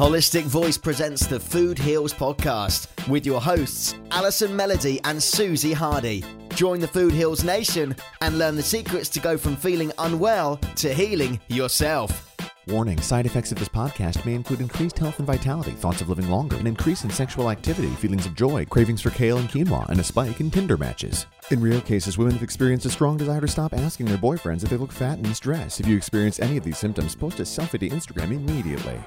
Holistic Voice presents the Food Heals podcast with your hosts, Allison Melody and Susie Hardy. Join the Food Heals Nation and learn the secrets to go from feeling unwell to healing yourself. Warning side effects of this podcast may include increased health and vitality, thoughts of living longer, an increase in sexual activity, feelings of joy, cravings for kale and quinoa, and a spike in Tinder matches. In rare cases, women have experienced a strong desire to stop asking their boyfriends if they look fat and in. If you experience any of these symptoms, post a selfie to Instagram immediately.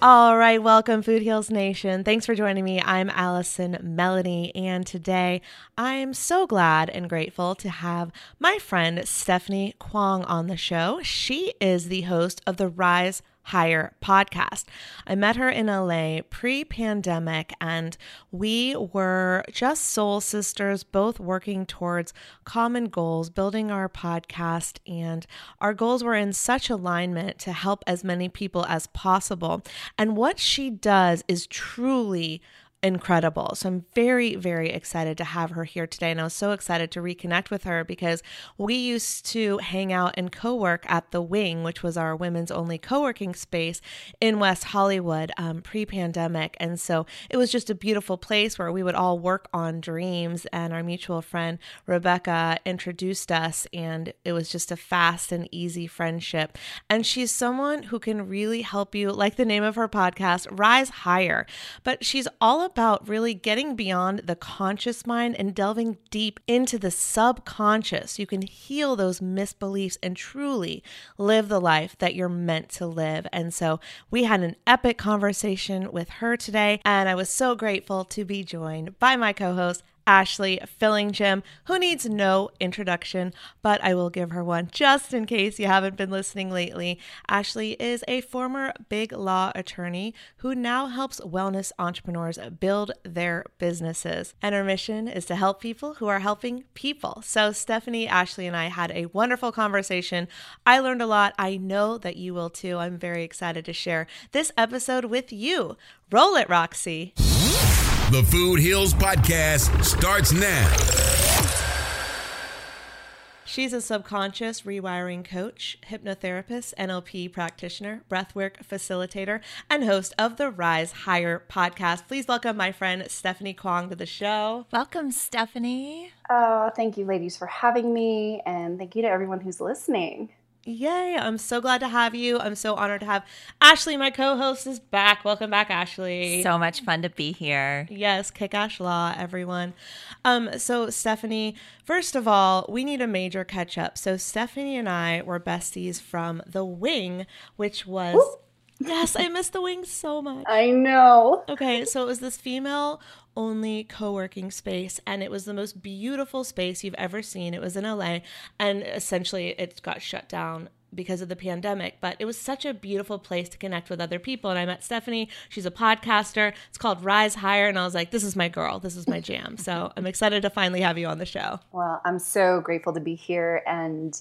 All right, welcome, Food Heals Nation. Thanks for joining me. I'm Allison Melody, and today I'm so glad and grateful to have my friend Stephanie Kwong on the show. She is the host of the Rise Higher podcast. I met her in LA pre pandemic, and we were just soul sisters, both working towards common goals, building our podcast. And our goals were in such alignment to help as many people as possible. And what she does is truly incredible. So I'm very, very excited to have her here today. And I was so excited to reconnect with her because we used to hang out and co work at The Wing, which was our women's only co working space in West Hollywood um, pre pandemic. And so it was just a beautiful place where we would all work on dreams. And our mutual friend, Rebecca, introduced us. And it was just a fast and easy friendship. And she's someone who can really help you, like the name of her podcast, rise higher. But she's all about really getting beyond the conscious mind and delving deep into the subconscious. You can heal those misbeliefs and truly live the life that you're meant to live. And so we had an epic conversation with her today, and I was so grateful to be joined by my co host, Ashley Fillingham, who needs no introduction, but I will give her one just in case you haven't been listening lately. Ashley is a former big law attorney who now helps wellness entrepreneurs build their businesses. And her mission is to help people who are helping people. So, Stephanie, Ashley, and I had a wonderful conversation. I learned a lot. I know that you will too. I'm very excited to share this episode with you. Roll it, Roxy. The Food Heals Podcast starts now. She's a subconscious rewiring coach, hypnotherapist, NLP practitioner, breathwork facilitator, and host of the Rise Higher podcast. Please welcome my friend Stephanie Kwong to the show. Welcome, Stephanie. Oh, thank you, ladies, for having me. And thank you to everyone who's listening. Yay, I'm so glad to have you. I'm so honored to have Ashley, my co host, is back. Welcome back, Ashley. So much fun to be here. Yes, kick ash law, everyone. Um, so Stephanie, first of all, we need a major catch up. So Stephanie and I were besties from the wing, which was Woo! Yes, I miss the wing so much. I know. Okay, so it was this female only co working space, and it was the most beautiful space you've ever seen. It was in LA, and essentially it got shut down because of the pandemic, but it was such a beautiful place to connect with other people. And I met Stephanie. She's a podcaster. It's called Rise Higher. And I was like, this is my girl. This is my jam. So I'm excited to finally have you on the show. Well, I'm so grateful to be here. And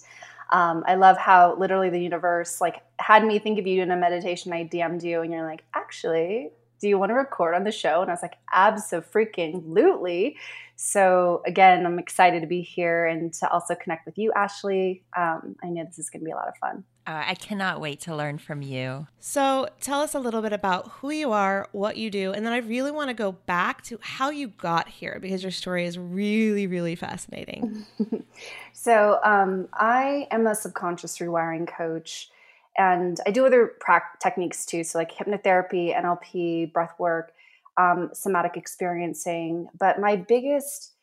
um, I love how literally the universe like had me think of you in a meditation. I DM'd you and you're like, actually, do you want to record on the show? And I was like, absolutely. So again, I'm excited to be here and to also connect with you, Ashley. Um, I know this is going to be a lot of fun. Uh, I cannot wait to learn from you. So, tell us a little bit about who you are, what you do, and then I really want to go back to how you got here because your story is really, really fascinating. so, um, I am a subconscious rewiring coach and I do other pra- techniques too, so like hypnotherapy, NLP, breath work, um, somatic experiencing. But my biggest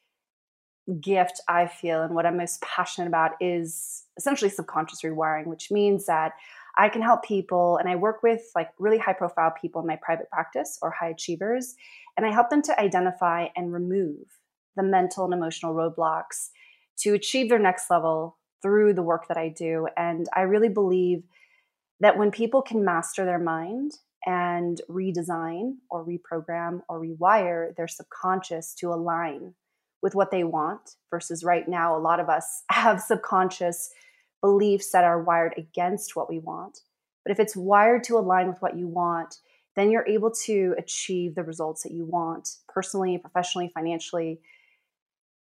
gift, I feel, and what I'm most passionate about is essentially subconscious rewiring, which means that I can help people and I work with like really high profile people in my private practice or high achievers, and I help them to identify and remove the mental and emotional roadblocks to achieve their next level through the work that I do. And I really believe that when people can master their mind and redesign or reprogram or rewire their subconscious to align with what they want versus right now a lot of us have subconscious beliefs that are wired against what we want. But if it's wired to align with what you want then you're able to achieve the results that you want personally professionally financially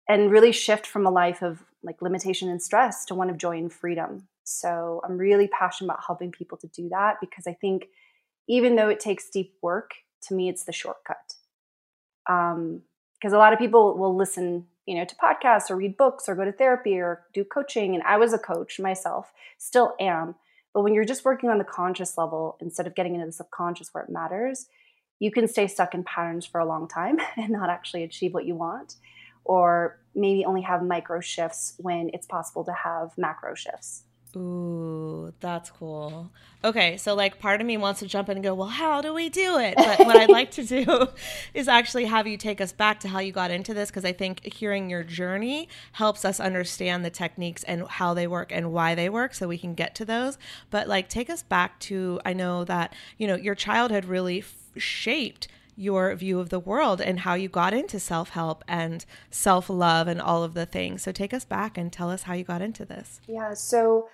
and really shift from a life of like limitation and stress to one of joy and freedom so I'm really passionate about helping people to do that because I think even though it takes deep work, to me, it's the shortcut. Because um, a lot of people will listen, you know, to podcasts or read books or go to therapy or do coaching. And I was a coach myself, still am. But when you're just working on the conscious level, instead of getting into the subconscious where it matters, you can stay stuck in patterns for a long time and not actually achieve what you want, or maybe only have micro shifts when it's possible to have macro shifts. Ooh, that's cool. Okay, so like part of me wants to jump in and go, well, how do we do it? But what I'd like to do is actually have you take us back to how you got into this because I think hearing your journey helps us understand the techniques and how they work and why they work so we can get to those. But like take us back to I know that, you know, your childhood really f- shaped your view of the world and how you got into self help and self love and all of the things. So take us back and tell us how you got into this. Yeah, so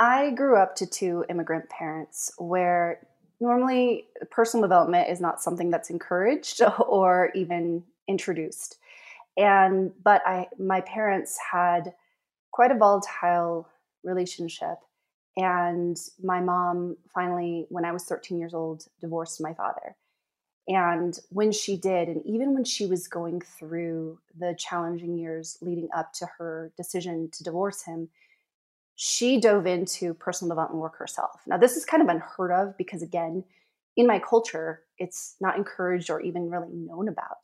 I grew up to two immigrant parents where normally personal development is not something that's encouraged or even introduced. And but I my parents had quite a volatile relationship and my mom finally when I was 13 years old divorced my father. And when she did, and even when she was going through the challenging years leading up to her decision to divorce him, she dove into personal development work herself. Now, this is kind of unheard of because, again, in my culture, it's not encouraged or even really known about.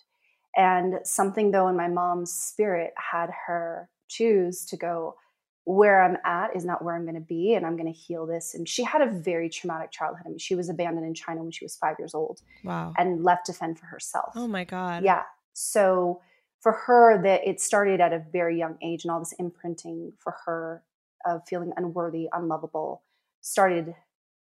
And something, though, in my mom's spirit had her choose to go, where I'm at is not where I'm going to be, and I'm going to heal this. And she had a very traumatic childhood. I mean, she was abandoned in China when she was five years old. Wow. And left to fend for herself. Oh my God. Yeah. So for her, that it started at a very young age, and all this imprinting for her of feeling unworthy, unlovable, started,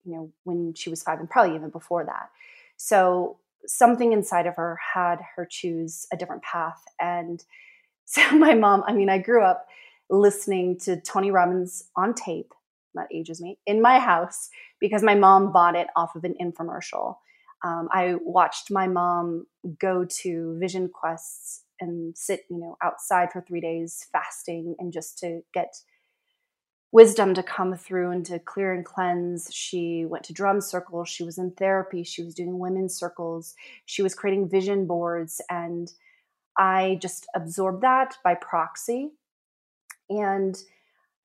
you know, when she was five, and probably even before that. So something inside of her had her choose a different path. And so my mom, I mean, I grew up listening to Tony Robbins on tape, that ages me, in my house because my mom bought it off of an infomercial. Um, I watched my mom go to Vision Quests and sit, you know, outside for three days fasting and just to get wisdom to come through and to clear and cleanse. She went to drum circles. She was in therapy. She was doing women's circles. She was creating vision boards. And I just absorbed that by proxy. And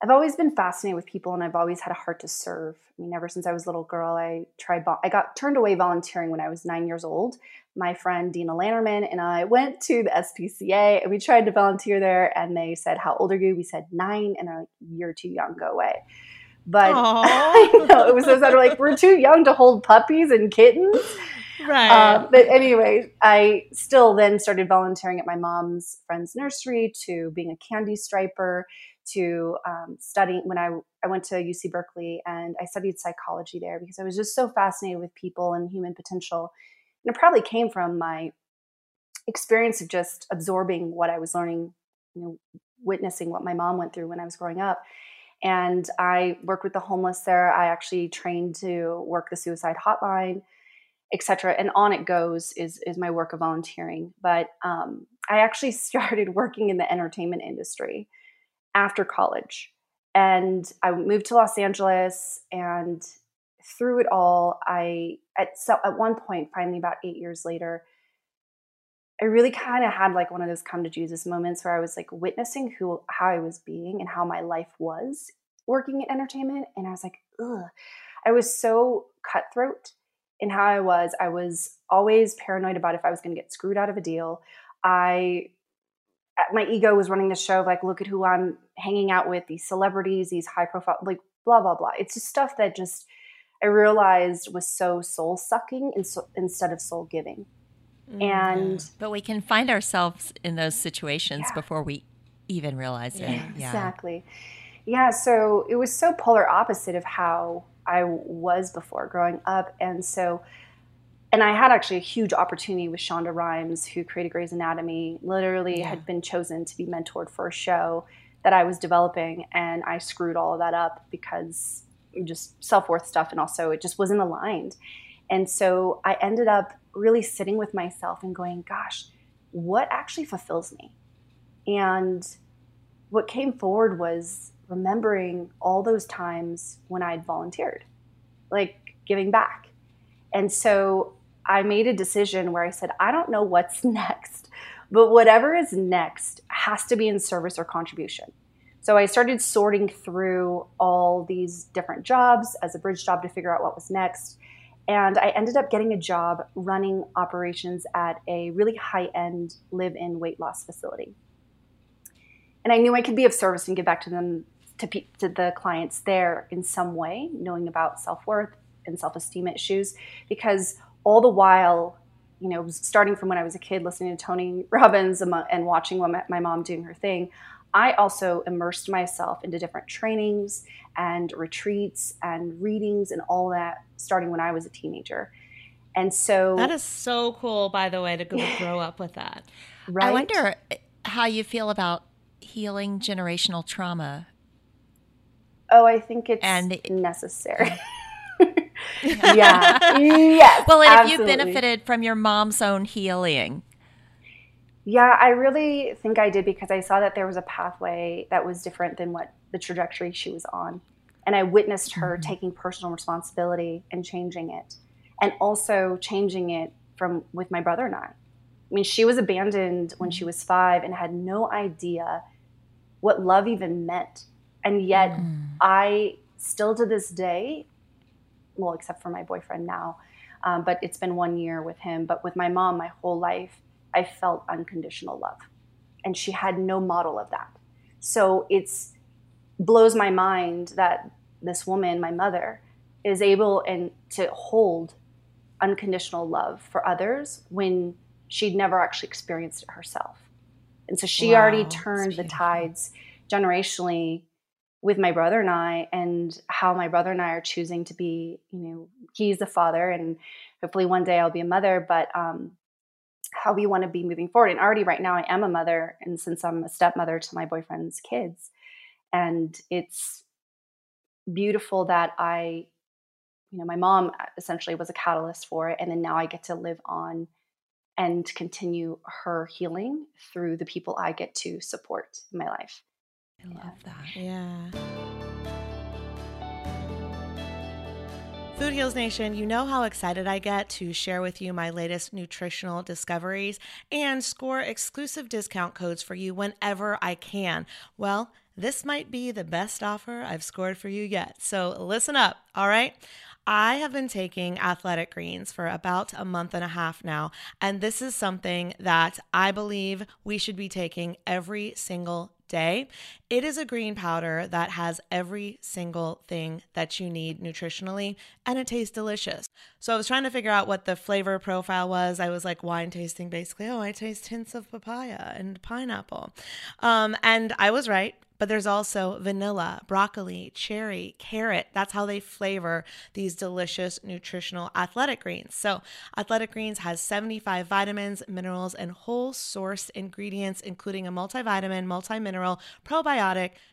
I've always been fascinated with people and I've always had a heart to serve. I mean, ever since I was a little girl, I tried, I got turned away volunteering when I was nine years old. My friend Dina Lannerman and I went to the SPCA and we tried to volunteer there. And they said, How old are you? We said nine. And they're like, You're too young, go away. But you know, it was so sad. Like, we're too young to hold puppies and kittens. Right. Uh, but anyway, I still then started volunteering at my mom's friend's nursery to being a candy striper to um, studying when I, I went to UC Berkeley and I studied psychology there because I was just so fascinated with people and human potential. And it probably came from my experience of just absorbing what I was learning, you know, witnessing what my mom went through when I was growing up. And I worked with the homeless there. I actually trained to work the suicide hotline, etc. And on it goes is is my work of volunteering. But um, I actually started working in the entertainment industry after college. And I moved to Los Angeles and through it all, I at so at one point, finally about eight years later, I really kind of had like one of those come to Jesus moments where I was like witnessing who how I was being and how my life was working in entertainment. And I was like, ugh. I was so cutthroat in how I was. I was always paranoid about if I was going to get screwed out of a deal. I my ego was running the show of like, look at who I'm hanging out with, these celebrities, these high profile, like blah, blah, blah. It's just stuff that just I realized was so soul sucking and so, instead of soul giving. Mm, and but we can find ourselves in those situations yeah. before we even realize yeah, it. Yeah. Exactly. Yeah. So it was so polar opposite of how I was before growing up. And so and I had actually a huge opportunity with Shonda Rhimes, who created Grey's Anatomy, literally yeah. had been chosen to be mentored for a show that I was developing. And I screwed all of that up because just self worth stuff. And also, it just wasn't aligned. And so I ended up really sitting with myself and going, gosh, what actually fulfills me? And what came forward was remembering all those times when I'd volunteered, like giving back. And so I made a decision where I said, I don't know what's next, but whatever is next has to be in service or contribution. So I started sorting through all these different jobs as a bridge job to figure out what was next. And I ended up getting a job running operations at a really high end live in weight loss facility. And I knew I could be of service and give back to them, to, to the clients there in some way, knowing about self worth and self esteem issues, because all the while, you know, starting from when I was a kid, listening to Tony Robbins and watching my mom doing her thing, I also immersed myself into different trainings and retreats and readings and all that starting when I was a teenager. And so That is so cool, by the way, to grow up with that. Right? I wonder eh, how you feel about healing generational trauma. Oh, I think it's and necessary. yeah. yes. Well, and absolutely. if you benefited from your mom's own healing, yeah, I really think I did because I saw that there was a pathway that was different than what the trajectory she was on. And I witnessed her mm-hmm. taking personal responsibility and changing it. And also changing it from with my brother and I. I mean, she was abandoned when she was 5 and had no idea what love even meant. And yet mm. I still to this day, well, except for my boyfriend now, um, but it's been one year with him, but with my mom, my whole life, I felt unconditional love. And she had no model of that. So it's blows my mind that this woman, my mother, is able and to hold unconditional love for others when she'd never actually experienced it herself. And so she wow, already turned the tides generationally with my brother and I and how my brother and I are choosing to be, you know, he's a father and hopefully one day I'll be a mother, but um, how we want to be moving forward. And already right now, I am a mother, and since I'm a stepmother to my boyfriend's kids, and it's beautiful that I, you know, my mom uh, essentially was a catalyst for it, and then now I get to live on and continue her healing through the people I get to support in my life. I love that. Yeah. Food Heals Nation, you know how excited I get to share with you my latest nutritional discoveries and score exclusive discount codes for you whenever I can. Well, this might be the best offer I've scored for you yet. So listen up, all right? I have been taking athletic greens for about a month and a half now, and this is something that I believe we should be taking every single day. It is a green powder that has every single thing that you need nutritionally and it tastes delicious. So I was trying to figure out what the flavor profile was. I was like wine tasting basically. Oh, I taste hints of papaya and pineapple. Um, and I was right but there's also vanilla, broccoli, cherry, carrot. That's how they flavor these delicious nutritional athletic greens. So, athletic greens has 75 vitamins, minerals, and whole source ingredients, including a multivitamin, multi-mineral, probiotic,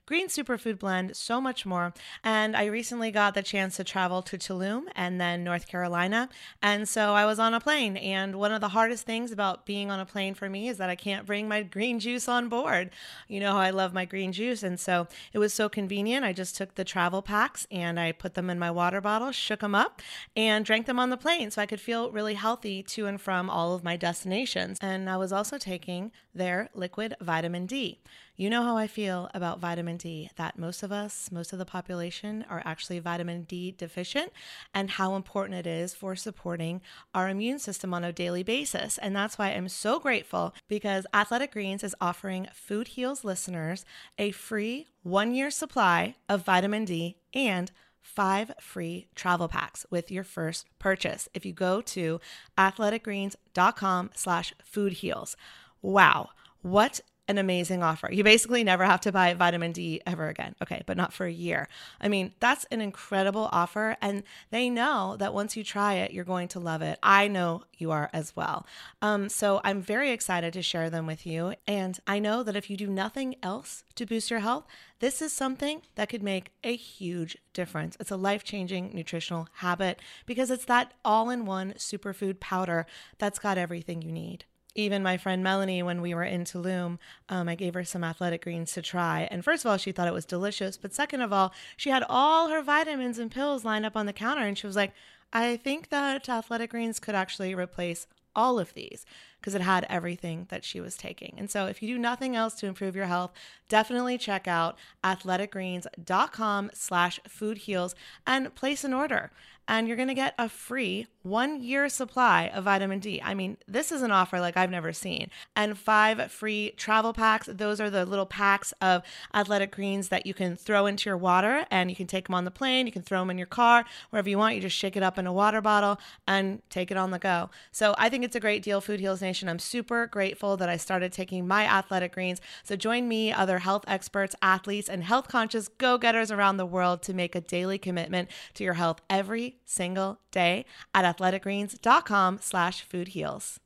green superfood blend, so much more. And I recently got the chance to travel to Tulum and then North Carolina. And so I was on a plane. And one of the hardest things about being on a plane for me is that I can't bring my green juice on board. You know I love my green juice. And so it was so convenient. I just took the travel packs and I put them in my water bottle, shook them up, and drank them on the plane so I could feel really healthy to and from all of my destinations. And I was also taking their liquid vitamin D. You know how I feel about vitamin D, that most of us, most of the population, are actually vitamin D deficient, and how important it is for supporting our immune system on a daily basis. And that's why I'm so grateful because Athletic Greens is offering Food Heals listeners a free one year supply of vitamin D and five free travel packs with your first purchase if you go to athleticgreens.com slash foodheals. Wow, what an amazing offer. You basically never have to buy vitamin D ever again. Okay, but not for a year. I mean, that's an incredible offer. And they know that once you try it, you're going to love it. I know you are as well. Um, so I'm very excited to share them with you. And I know that if you do nothing else to boost your health, this is something that could make a huge difference. It's a life changing nutritional habit because it's that all in one superfood powder that's got everything you need even my friend Melanie, when we were in Tulum, um, I gave her some athletic greens to try. And first of all, she thought it was delicious. But second of all, she had all her vitamins and pills lined up on the counter. And she was like, I think that athletic greens could actually replace all of these because it had everything that she was taking. And so if you do nothing else to improve your health, definitely check out athleticgreens.com slash food heals and place an order and you're going to get a free one year supply of vitamin D. I mean, this is an offer like I've never seen. And five free travel packs. Those are the little packs of athletic greens that you can throw into your water and you can take them on the plane. You can throw them in your car, wherever you want. You just shake it up in a water bottle and take it on the go. So I think it's a great deal, Food Heals Nation. I'm super grateful that I started taking my athletic greens. So join me, other health experts, athletes, and health conscious go getters around the world to make a daily commitment to your health every single day at athleticgreens.com slash food heals.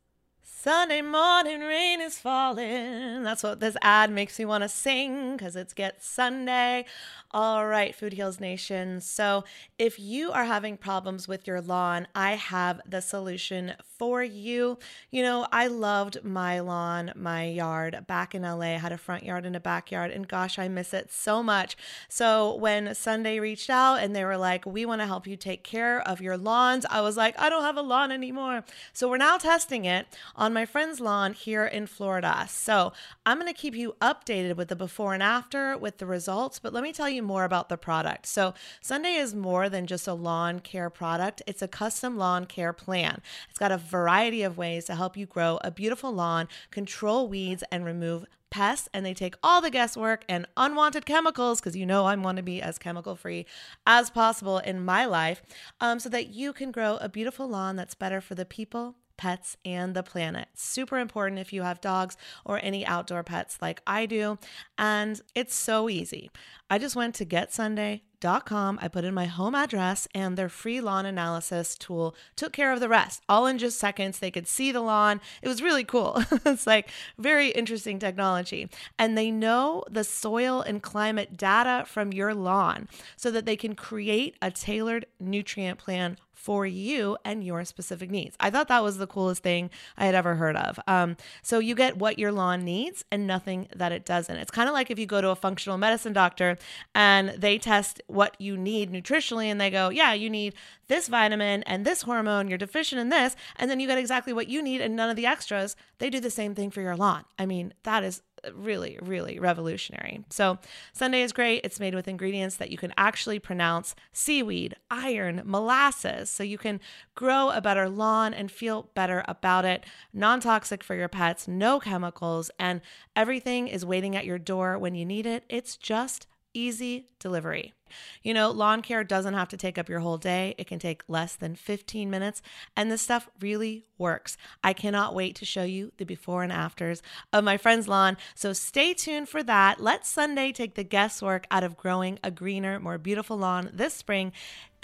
Sunday morning rain is falling. That's what this ad makes me want to sing because it's Get Sunday. All right, Food Heals Nation. So, if you are having problems with your lawn, I have the solution for you. You know, I loved my lawn, my yard back in LA. I had a front yard and a backyard, and gosh, I miss it so much. So, when Sunday reached out and they were like, We want to help you take care of your lawns, I was like, I don't have a lawn anymore. So, we're now testing it on my friend's lawn here in Florida. So, I'm going to keep you updated with the before and after with the results, but let me tell you more about the product. So, Sunday is more than just a lawn care product, it's a custom lawn care plan. It's got a variety of ways to help you grow a beautiful lawn, control weeds, and remove pests and they take all the guesswork and unwanted chemicals because you know I want to be as chemical free as possible in my life um, so that you can grow a beautiful lawn that's better for the people pets, and the planet. Super important if you have dogs or any outdoor pets like I do. And it's so easy. I just went to getsunday.com. I put in my home address, and their free lawn analysis tool took care of the rest, all in just seconds. They could see the lawn. It was really cool. it's like very interesting technology. And they know the soil and climate data from your lawn so that they can create a tailored nutrient plan for you and your specific needs. I thought that was the coolest thing I had ever heard of. Um, so you get what your lawn needs and nothing that it doesn't. It's kind of like if you go to a functional medicine doctor and they test what you need nutritionally and they go, yeah, you need this vitamin and this hormone, you're deficient in this, and then you get exactly what you need and none of the extras. They do the same thing for your lawn. I mean, that is really, really revolutionary. So, Sunday is great. It's made with ingredients that you can actually pronounce seaweed, iron, molasses, so you can grow a better lawn and feel better about it. Non toxic for your pets, no chemicals, and everything is waiting at your door when you need it. It's just easy delivery. You know, lawn care doesn't have to take up your whole day. It can take less than 15 minutes, and this stuff really works. I cannot wait to show you the before and afters of my friend's lawn. So stay tuned for that. Let Sunday take the guesswork out of growing a greener, more beautiful lawn this spring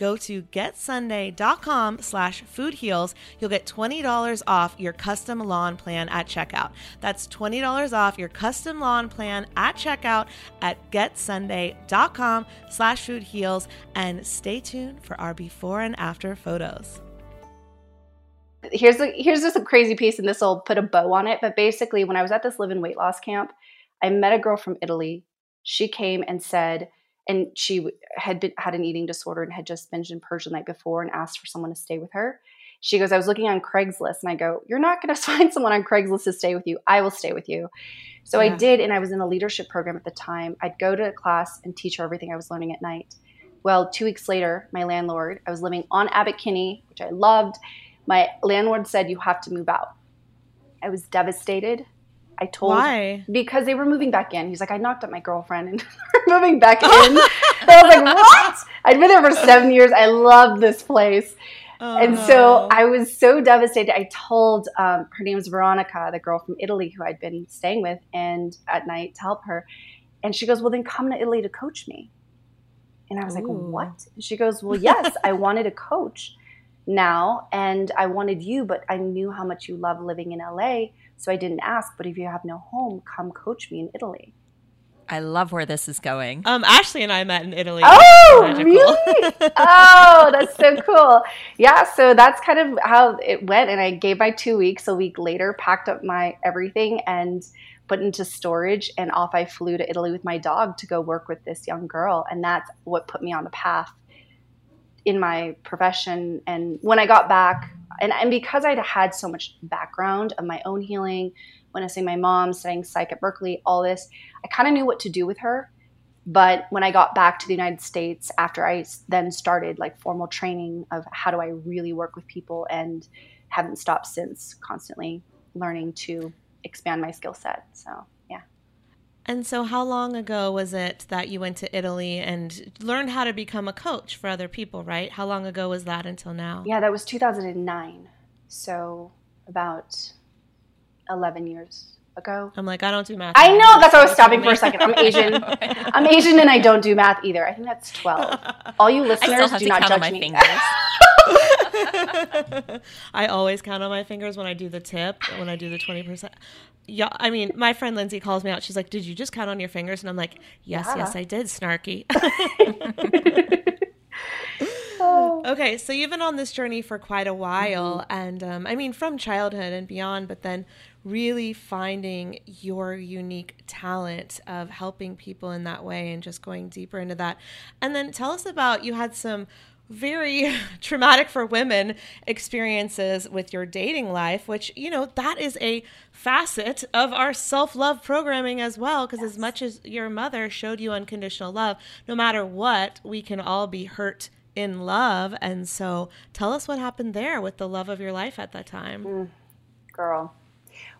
go to getsunday.com slash food foodheals. You'll get $20 off your custom lawn plan at checkout. That's $20 off your custom lawn plan at checkout at getsunday.com slash food foodheals. And stay tuned for our before and after photos. Here's a, here's just a crazy piece, and this will put a bow on it. But basically, when I was at this live in weight loss camp, I met a girl from Italy. She came and said, and she had been had an eating disorder and had just binged and purged the night before and asked for someone to stay with her. She goes, I was looking on Craigslist and I go, You're not going to find someone on Craigslist to stay with you. I will stay with you. So yeah. I did, and I was in a leadership program at the time. I'd go to class and teach her everything I was learning at night. Well, two weeks later, my landlord, I was living on Abbot Kinney, which I loved. My landlord said, You have to move out. I was devastated. I told why because they were moving back in. He's like, I knocked up my girlfriend and we're moving back in. I was like, what? I'd been there for seven years. I love this place. Oh, and so I was so devastated. I told um, her name was Veronica, the girl from Italy who I'd been staying with, and at night to help her. And she goes, "Well, then come to Italy to coach me." And I was Ooh. like, "What?" And she goes, "Well, yes, I wanted a coach now, and I wanted you, but I knew how much you love living in LA." So I didn't ask, but if you have no home, come coach me in Italy. I love where this is going. Um, Ashley and I met in Italy. Oh, really? oh, that's so cool. Yeah, so that's kind of how it went. And I gave my two weeks. A week later, packed up my everything and put into storage, and off I flew to Italy with my dog to go work with this young girl. And that's what put me on the path in my profession. And when I got back, and, and because I'd had so much background of my own healing, when I say my mom studying psych at Berkeley, all this, I kind of knew what to do with her. But when I got back to the United States, after I then started like formal training of how do I really work with people, and haven't stopped since, constantly learning to expand my skill set. So and so, how long ago was it that you went to Italy and learned how to become a coach for other people, right? How long ago was that until now? Yeah, that was 2009. So, about 11 years ago. I'm like, I don't do math. I know, that's why I was stopping for a second. I'm Asian. I'm Asian and I don't do math either. I think that's 12. All you listeners do not judge me. I always count on my fingers when I do the tip, when I do the 20% yeah, I mean, my friend Lindsay calls me out. She's like, "Did you just count on your fingers?" And I'm like, "Yes, yeah. yes, I did." Snarky. okay, so you've been on this journey for quite a while, mm-hmm. and um, I mean, from childhood and beyond, but then really finding your unique talent of helping people in that way and just going deeper into that. And then tell us about you had some very traumatic for women experiences with your dating life, which, you know, that is a facet of our self love programming as well. Because yes. as much as your mother showed you unconditional love, no matter what, we can all be hurt in love. And so tell us what happened there with the love of your life at that time. Mm, girl,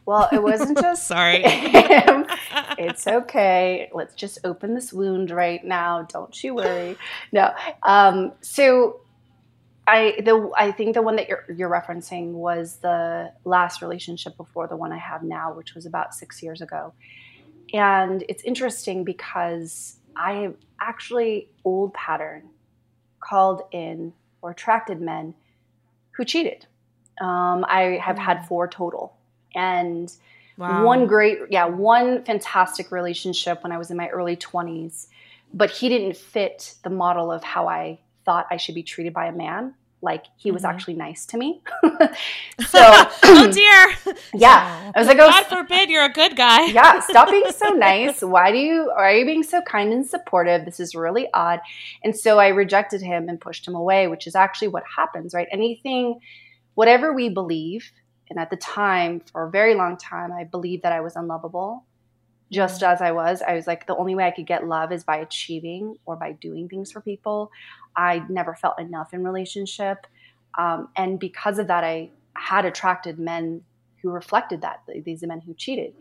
well, it wasn't just sorry. it's okay. Let's just open this wound right now. Don't you worry. No. Um, so I the I think the one that you're you're referencing was the last relationship before the one I have now, which was about six years ago. And it's interesting because I actually old pattern called in or attracted men who cheated. Um, I have had mm. four total and wow. one great, yeah, one fantastic relationship when I was in my early 20s, but he didn't fit the model of how I thought I should be treated by a man. Like he was mm-hmm. actually nice to me. so, oh dear. Yeah, I was like, oh, God forbid you're a good guy. yeah, stop being so nice. Why do you? Are you being so kind and supportive? This is really odd. And so I rejected him and pushed him away, which is actually what happens, right? Anything, whatever we believe and at the time, for a very long time, I believed that I was unlovable just mm-hmm. as I was. I was like, the only way I could get love is by achieving or by doing things for people. I never felt enough in relationship. Um, and because of that, I had attracted men who reflected that, these are men who cheated.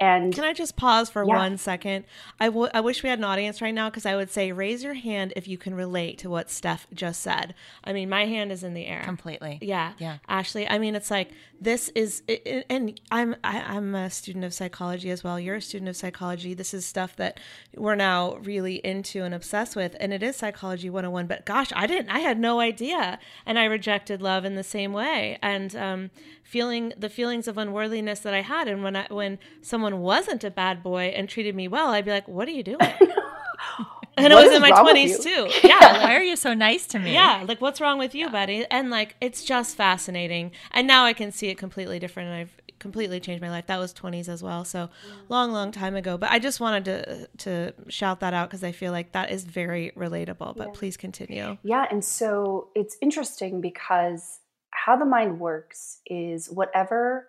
And can I just pause for yeah. one second? I, w- I wish we had an audience right now because I would say raise your hand if you can relate to what Steph just said. I mean, my hand is in the air completely. Yeah, yeah. Ashley, I mean, it's like this is, and I'm I, am i am a student of psychology as well. You're a student of psychology. This is stuff that we're now really into and obsessed with, and it is psychology 101. But gosh, I didn't, I had no idea, and I rejected love in the same way, and um, feeling the feelings of unworthiness that I had, and when I when someone someone wasn't a bad boy and treated me well, I'd be like, "What are you doing?" and I was in my twenties too. Yeah, like, why are you so nice to me? Yeah, like what's wrong with you, buddy? And like it's just fascinating. And now I can see it completely different, and I've completely changed my life. That was twenties as well, so long, long time ago. But I just wanted to to shout that out because I feel like that is very relatable. But yeah. please continue. Yeah, and so it's interesting because how the mind works is whatever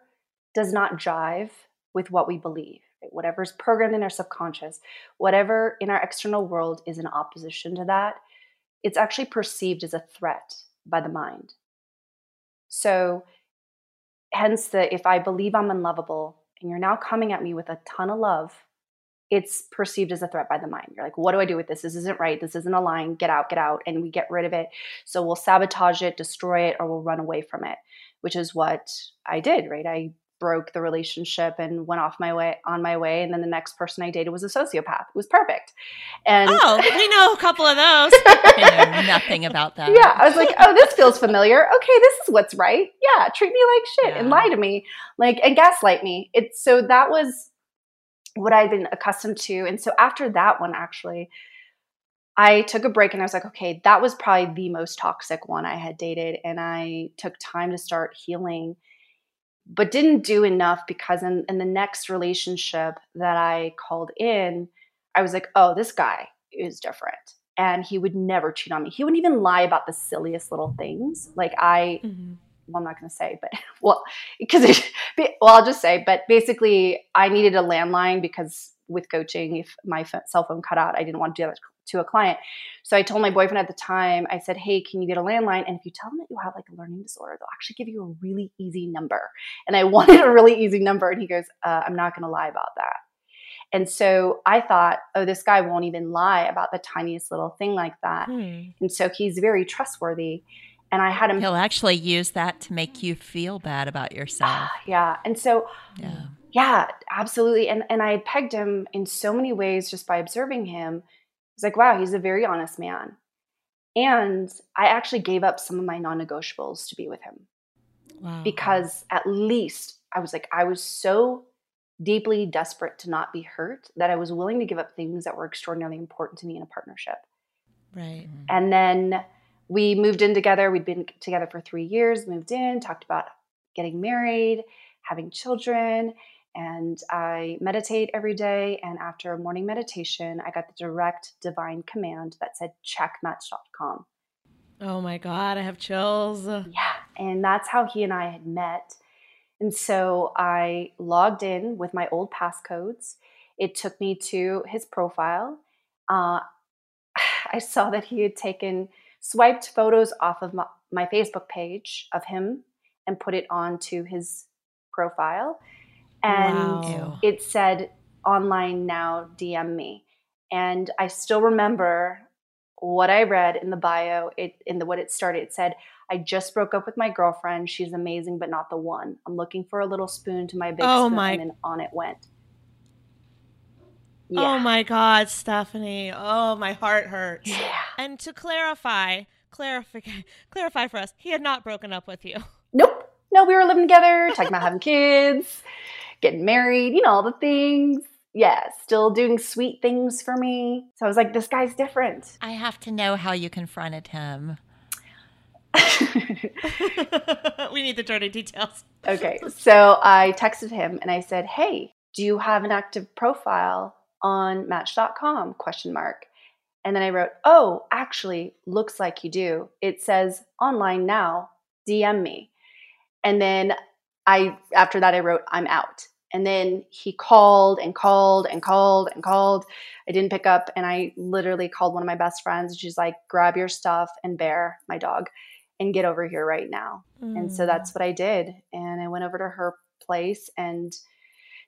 does not jive with what we believe. Right? Whatever's programmed in our subconscious, whatever in our external world is in opposition to that, it's actually perceived as a threat by the mind. So, hence the if I believe I'm unlovable and you're now coming at me with a ton of love, it's perceived as a threat by the mind. You're like, what do I do with this? This isn't right. This isn't a line. Get out, get out. And we get rid of it. So we'll sabotage it, destroy it, or we'll run away from it, which is what I did, right? I broke the relationship and went off my way on my way and then the next person i dated was a sociopath it was perfect and oh we know a couple of those I know nothing about that yeah i was like oh this feels familiar okay this is what's right yeah treat me like shit yeah. and lie to me like and gaslight me it's so that was what i'd been accustomed to and so after that one actually I took a break and I was like, okay, that was probably the most toxic one I had dated. And I took time to start healing but didn't do enough because in, in the next relationship that I called in, I was like, oh, this guy is different. and he would never cheat on me. He wouldn't even lie about the silliest little things. Like I, Mm-hmm. Well, I'm not going to say, but well, because well, I'll just say, but basically, I needed a landline because with coaching, if my cell phone cut out, I didn't want to do that to a client. So I told my boyfriend at the time, I said, Hey, can you get a landline? And if you tell them that you have like a learning disorder, they'll actually give you a really easy number. And I wanted a really easy number. And he goes, uh, I'm not going to lie about that. And so I thought, oh, this guy won't even lie about the tiniest little thing like that. Hmm. And so he's very trustworthy. And I had him, He'll actually use that to make you feel bad about yourself. yeah. And so, Yeah. yeah, absolutely. And and I pegged him in so many ways just by observing him. It's like, wow, he's a very honest man. And I actually gave up some of my non-negotiables to be with him Wow. because at least I was like, I was so deeply desperate to not be hurt that I was willing to give up things that were extraordinarily important to me in a partnership. right. And then we moved in together. We'd been together for three years, moved in, talked about getting married, having children. And I meditate every day. And after a morning meditation, I got the direct divine command that said, checkmatch.com. Oh my God, I have chills. Yeah. And that's how he and I had met. And so I logged in with my old passcodes. It took me to his profile. Uh, I saw that he had taken, swiped photos off of my, my Facebook page of him and put it onto his profile. And Wow. it said, online now, DM me. And I still remember what I read in the bio, it in the what it started. It said, I just broke up with my girlfriend. She's amazing, but not the one. I'm looking for a little spoon to my big Oh spoon. my- And on it went. Oh my God, Stephanie. Oh, my heart hurts. Yeah. And to clarify, clarify, clarify for us, he had not broken up with you. Nope. No, we were living together, talking about having kids, getting married, you know, all the things. Yeah, still doing sweet things for me. So I was like, this guy's different. I have to know how you confronted him. we need the dirty details. okay, so I texted him and I said, "Hey, do you have an active profile on Match.com?" Question mark. And then I wrote, "Oh, actually, looks like you do. It says online now. DM me." And then I, after that, I wrote, "I'm out." And then he called and called and called and called. I didn't pick up, and I literally called one of my best friends. She's like, "Grab your stuff and Bear, my dog, and get over here right now." And so that's mm. what I did. And I went over to her place and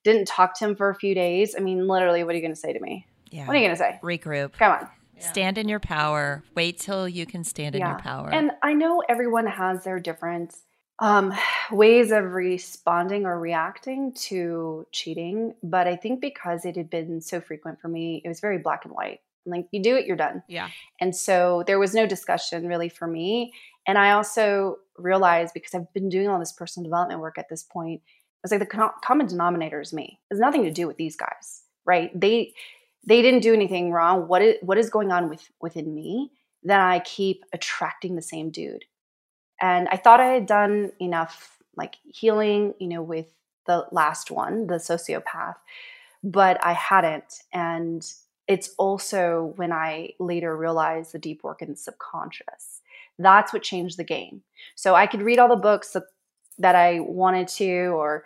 didn't talk to him for a few days. I mean, literally, what are you going to say to me? Yeah. What are you going to say? Regroup. Come on. Stand in your power. Wait till you can stand in your power. And I know everyone has their different um, ways of responding or reacting to cheating. But I think because it had been so frequent for me, it was very black and white. Like, you do it, you're done. Yeah. And so there was no discussion really for me. And I also realized because I've been doing all this personal development work at this point, I was like the co- common denominator is me. It has nothing to do with these guys, right? They they didn't do anything wrong. What is what is going on with within me that I keep attracting the same dude? And I thought I had done enough like healing, you know, with the last one, the sociopath, but I hadn't. And it's also when I later realized the deep work in the subconscious. That's what changed the game. So I could read all the books that, that I wanted to, or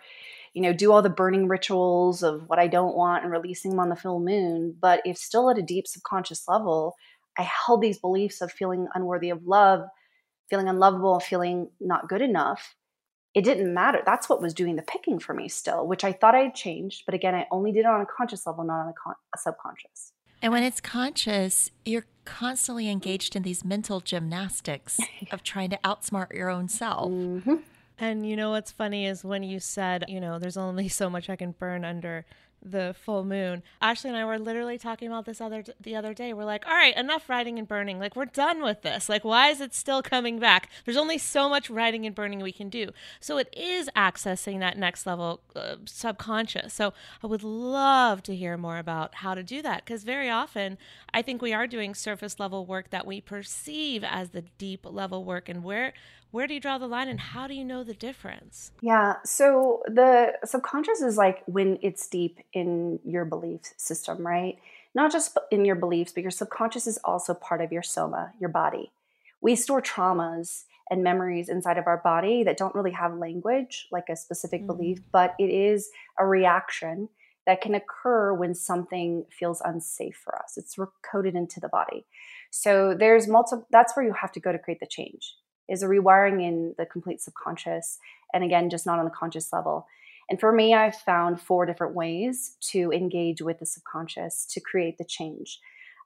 you know, do all the burning rituals of what I don't want and releasing them on the full moon. But if still at a deep subconscious level, I held these beliefs of feeling unworthy of love, feeling unlovable, feeling not good enough, it didn't matter. That's what was doing the picking for me still, which I thought I had changed. But again, I only did it on a conscious level, not on a, con- a subconscious. And when it's conscious, you're constantly engaged in these mental gymnastics of trying to outsmart your own self. Mm-hmm. And you know what's funny is when you said, you know, there's only so much I can burn under the full moon. Ashley and I were literally talking about this other the other day. We're like, all right, enough writing and burning. Like we're done with this. Like why is it still coming back? There's only so much writing and burning we can do. So it is accessing that next level uh, subconscious. So I would love to hear more about how to do that because very often I think we are doing surface level work that we perceive as the deep level work and where where do you draw the line and how do you know the difference? Yeah. So the subconscious is like when it's deep in your belief system, right? not just in your beliefs, but your subconscious is also part of your soma, your body. We store traumas and memories inside of our body that don't really have language, like a specific mm-hmm. belief, but it is a reaction that can occur when something feels unsafe for us. It's coded into the body. So there's multiple, that's where you have to go to create the change, is a rewiring in the complete subconscious. And again, just not on the conscious level. And for me, I've found four different ways to engage with the subconscious to create the change.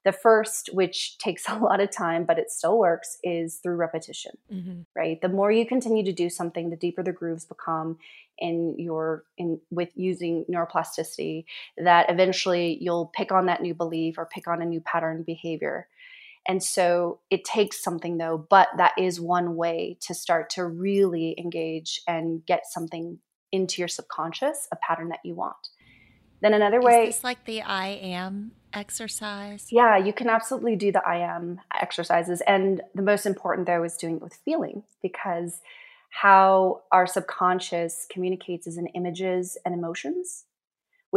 The first, which takes a lot of time, but it still works, is through repetition, mm-hmm. right? The more you continue to do something, the deeper the grooves become in your in with using neuroplasticity that eventually you'll pick on that new belief or pick on a new pattern behavior and so it takes something though but that is one way to start to really engage and get something into your subconscious a pattern that you want. Then another way is like the i am exercise? Yeah you can absolutely do the i am exercises. And the most important though is doing it with feeling because how our subconscious communicates is in images and emotions,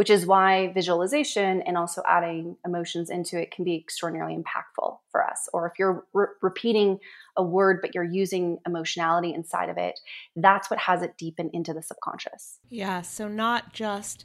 which is why visualization and also adding emotions into it can be extraordinarily impactful for us. Or if you're re- repeating a word, but you're using emotionality inside of it, that's what has it deepen into the subconscious. Yeah. So, not just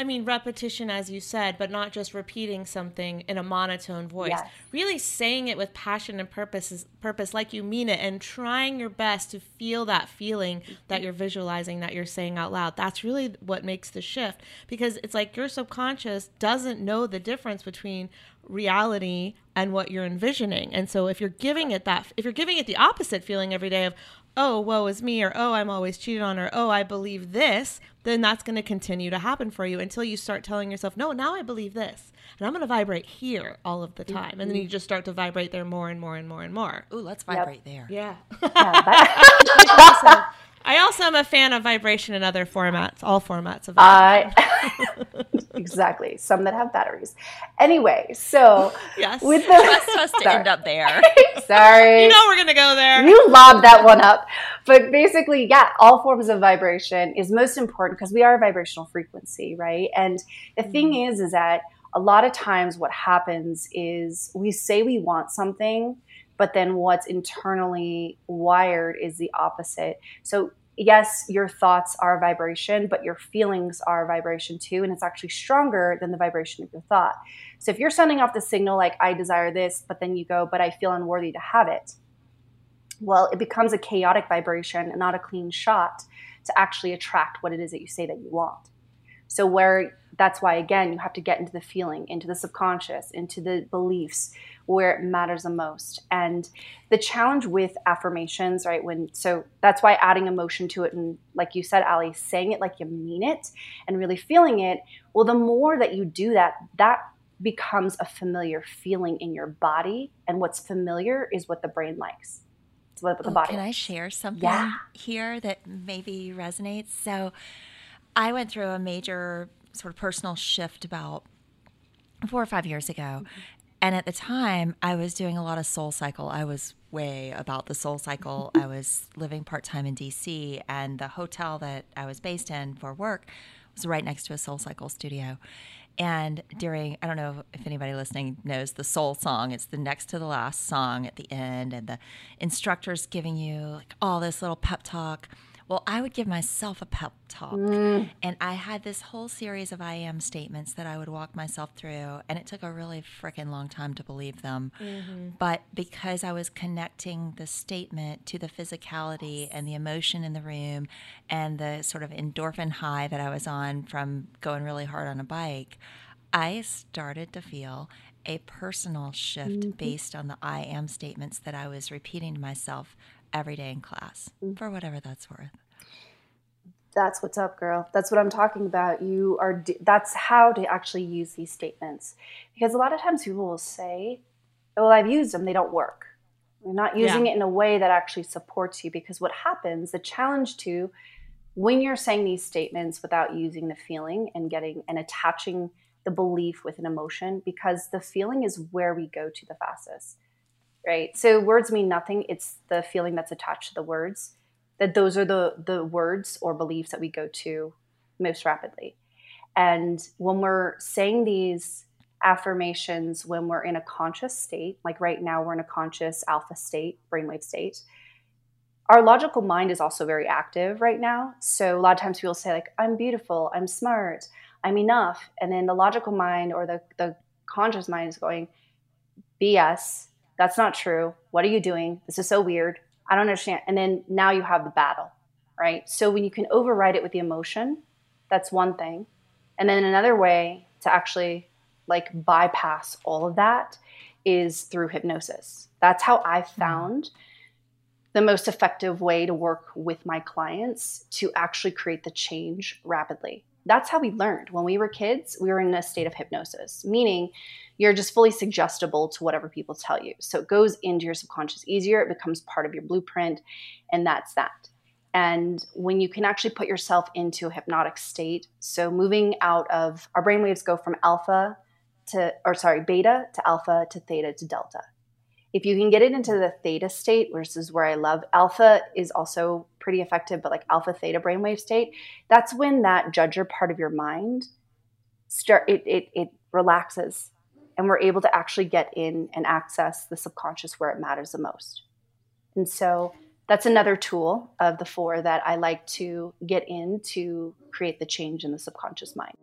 I mean, repetition, as you said, but not just repeating something in a monotone voice. Yes. Really saying it with passion and purpose, purpose like you mean it, and trying your best to feel that feeling that you're visualizing, that you're saying out loud. That's really what makes the shift because it's like your subconscious doesn't know the difference between reality and what you're envisioning. And so if you're giving it that, if you're giving it the opposite feeling every day of, oh, woe is me, or oh, I'm always cheated on, or oh, I believe this, then that's going to continue to happen for you until you start telling yourself, no, now I believe this. And I'm going to vibrate here all of the time. Mm-hmm. And then you just start to vibrate there more and more and more and more. Ooh, let's vibrate yep. there. Yeah. yeah I also am a fan of vibration in other formats, all formats of vibration. I exactly. Some that have batteries. Anyway, so yes, with the trust us to end up there. sorry, you know we're gonna go there. You lobbed that one up, but basically, yeah, all forms of vibration is most important because we are a vibrational frequency, right? And the mm-hmm. thing is, is that a lot of times what happens is we say we want something but then what's internally wired is the opposite. So, yes, your thoughts are vibration, but your feelings are vibration too. And it's actually stronger than the vibration of your thought. So, if you're sending off the signal like, I desire this, but then you go, but I feel unworthy to have it, well, it becomes a chaotic vibration and not a clean shot to actually attract what it is that you say that you want. So, where that's why, again, you have to get into the feeling, into the subconscious, into the beliefs where it matters the most. And the challenge with affirmations, right? When so that's why adding emotion to it, and like you said, Ali, saying it like you mean it and really feeling it. Well, the more that you do that, that becomes a familiar feeling in your body. And what's familiar is what the brain likes. It's what the oh, body. Can. I share something yeah. here that maybe resonates? So I went through a major sort of personal shift about four or five years ago. Mm-hmm. And at the time, I was doing a lot of soul cycle. I was way about the soul cycle. I was living part time in DC, and the hotel that I was based in for work was right next to a soul cycle studio. And during, I don't know if anybody listening knows the soul song, it's the next to the last song at the end, and the instructor's giving you like all this little pep talk well, I would give myself a pep talk. Mm. And I had this whole series of I am statements that I would walk myself through. And it took a really freaking long time to believe them. Mm-hmm. But because I was connecting the statement to the physicality and the emotion in the room and the sort of endorphin high that I was on from going really hard on a bike, I started to feel a personal shift mm-hmm. based on the I am statements that I was repeating to myself every day in class mm. for whatever that's worth. That's what's up, girl. That's what I'm talking about. You are, that's how to actually use these statements. Because a lot of times people will say, well, I've used them, they don't work. You're not using yeah. it in a way that actually supports you. Because what happens, the challenge to when you're saying these statements without using the feeling and getting and attaching the belief with an emotion, because the feeling is where we go to the fastest right? So words mean nothing. It's the feeling that's attached to the words. That those are the the words or beliefs that we go to most rapidly. And when we're saying these affirmations when we're in a conscious state, like right now we're in a conscious alpha state, brainwave state. Our logical mind is also very active right now. So a lot of times people say, like, I'm beautiful, I'm smart, I'm enough. And then the logical mind or the, the conscious mind is going, BS, that's not true. What are you doing? This is so weird. I don't understand. And then now you have the battle, right? So when you can override it with the emotion, that's one thing. And then another way to actually like bypass all of that is through hypnosis. That's how I mm-hmm. found the most effective way to work with my clients to actually create the change rapidly. That's how we learned. When we were kids, we were in a state of hypnosis, meaning you're just fully suggestible to whatever people tell you. So it goes into your subconscious easier, it becomes part of your blueprint, and that's that. And when you can actually put yourself into a hypnotic state, so moving out of our brainwaves go from alpha to, or sorry, beta to alpha to theta to delta. If you can get it into the theta state, which is where I love, alpha is also pretty effective, but like alpha theta brainwave state, that's when that judger part of your mind start it it, it relaxes and we're able to actually get in and access the subconscious where it matters the most. And so that's another tool of the four that I like to get in to create the change in the subconscious mind.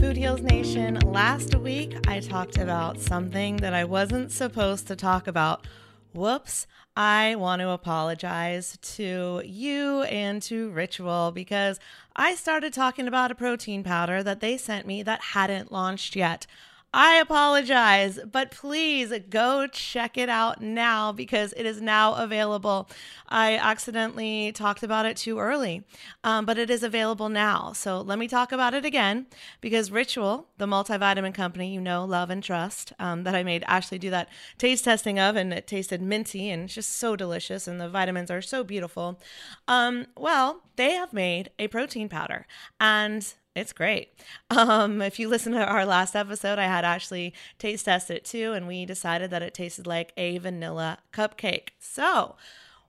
Food Heals Nation, last week I talked about something that I wasn't supposed to talk about. Whoops. I want to apologize to you and to Ritual because I started talking about a protein powder that they sent me that hadn't launched yet. I apologize, but please go check it out now because it is now available. I accidentally talked about it too early, um, but it is available now. So let me talk about it again because Ritual, the multivitamin company you know, love, and trust, um, that I made Ashley do that taste testing of, and it tasted minty and it's just so delicious, and the vitamins are so beautiful. Um, well, they have made a protein powder, and it's great. Um, if you listen to our last episode, I had actually taste tested it too, and we decided that it tasted like a vanilla cupcake. So,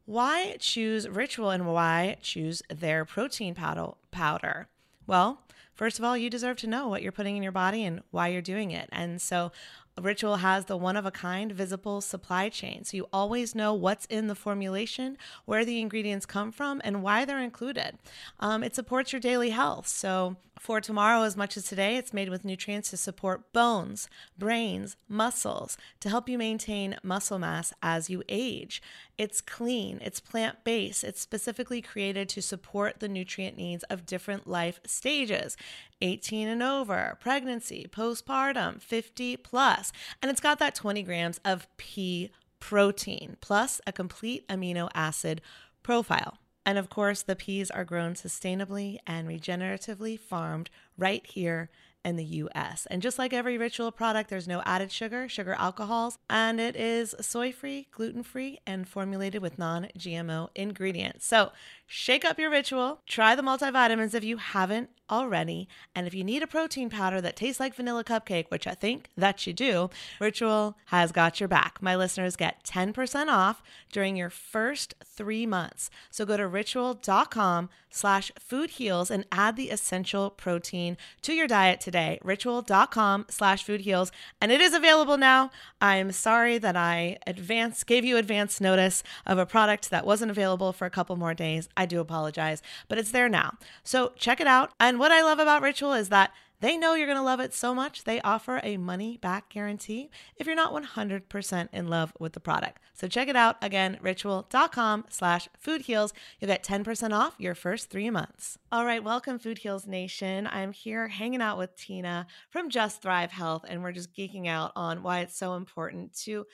why choose Ritual and why choose their protein powder? Powder. Well, first of all, you deserve to know what you're putting in your body and why you're doing it. And so, Ritual has the one of a kind visible supply chain. So you always know what's in the formulation, where the ingredients come from, and why they're included. Um, it supports your daily health. So for tomorrow, as much as today, it's made with nutrients to support bones, brains, muscles, to help you maintain muscle mass as you age. It's clean, it's plant based, it's specifically created to support the nutrient needs of different life stages 18 and over, pregnancy, postpartum, 50 plus. And it's got that 20 grams of pea protein plus a complete amino acid profile. And of course, the peas are grown sustainably and regeneratively farmed right here in the US. And just like every ritual product, there's no added sugar, sugar alcohols, and it is soy free, gluten free, and formulated with non GMO ingredients. So shake up your ritual, try the multivitamins if you haven't already. And if you need a protein powder that tastes like vanilla cupcake, which I think that you do, Ritual has got your back. My listeners get 10% off during your first three months. So go to ritual.com slash food heals and add the essential protein to your diet today. Ritual.com slash food heals. And it is available now. I'm sorry that I advance gave you advance notice of a product that wasn't available for a couple more days. I do apologize, but it's there now. So check it out. And what I love about Ritual is that they know you're going to love it so much, they offer a money back guarantee if you're not 100% in love with the product. So check it out again, ritual.com slash food heals. You'll get 10% off your first three months. All right, welcome Food Heals Nation. I'm here hanging out with Tina from Just Thrive Health, and we're just geeking out on why it's so important to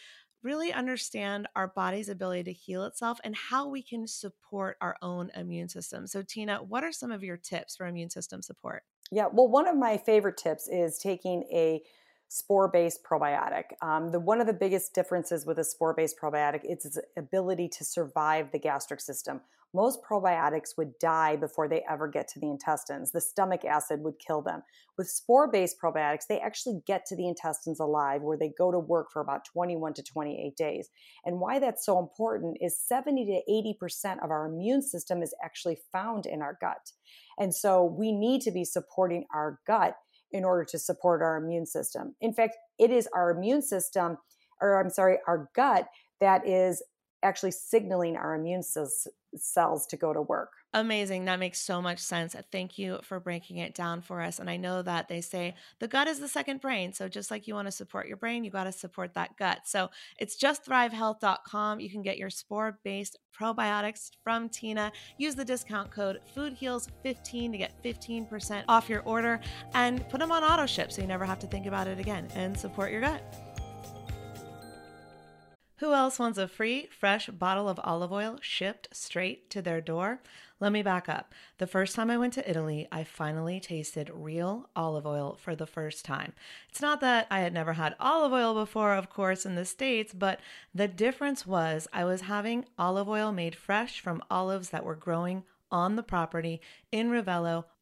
really understand our body's ability to heal itself and how we can support our own immune system. So, Tina, what are some of your tips for immune system support? Yeah, well, one of my favorite tips is taking a spore-based probiotic. Um, the one of the biggest differences with a spore-based probiotic is its ability to survive the gastric system. Most probiotics would die before they ever get to the intestines. The stomach acid would kill them. With spore-based probiotics, they actually get to the intestines alive, where they go to work for about 21 to 28 days. And why that's so important is 70 to 80 percent of our immune system is actually found in our gut, and so we need to be supporting our gut in order to support our immune system. In fact, it is our immune system, or I'm sorry, our gut that is actually signaling our immune cells to go to work. Amazing. That makes so much sense. Thank you for breaking it down for us. And I know that they say the gut is the second brain. So just like you want to support your brain, you got to support that gut. So it's justthrivehealth.com. You can get your spore based probiotics from Tina. Use the discount code FoodHeals15 to get 15% off your order and put them on auto ship so you never have to think about it again and support your gut. Who else wants a free, fresh bottle of olive oil shipped straight to their door? Let me back up. The first time I went to Italy, I finally tasted real olive oil for the first time. It's not that I had never had olive oil before, of course, in the States, but the difference was I was having olive oil made fresh from olives that were growing on the property in Ravello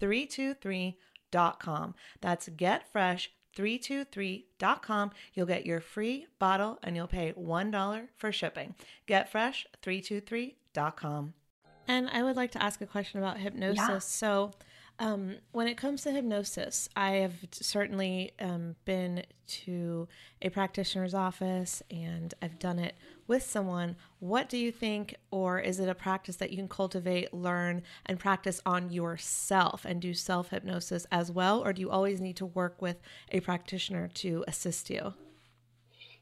323.com. That's getfresh323.com. You'll get your free bottle and you'll pay $1 for shipping. Getfresh323.com. And I would like to ask a question about hypnosis. Yeah. So, um, when it comes to hypnosis, I have certainly um, been to a practitioner's office and I've done it with someone. What do you think, or is it a practice that you can cultivate, learn, and practice on yourself and do self hypnosis as well? Or do you always need to work with a practitioner to assist you?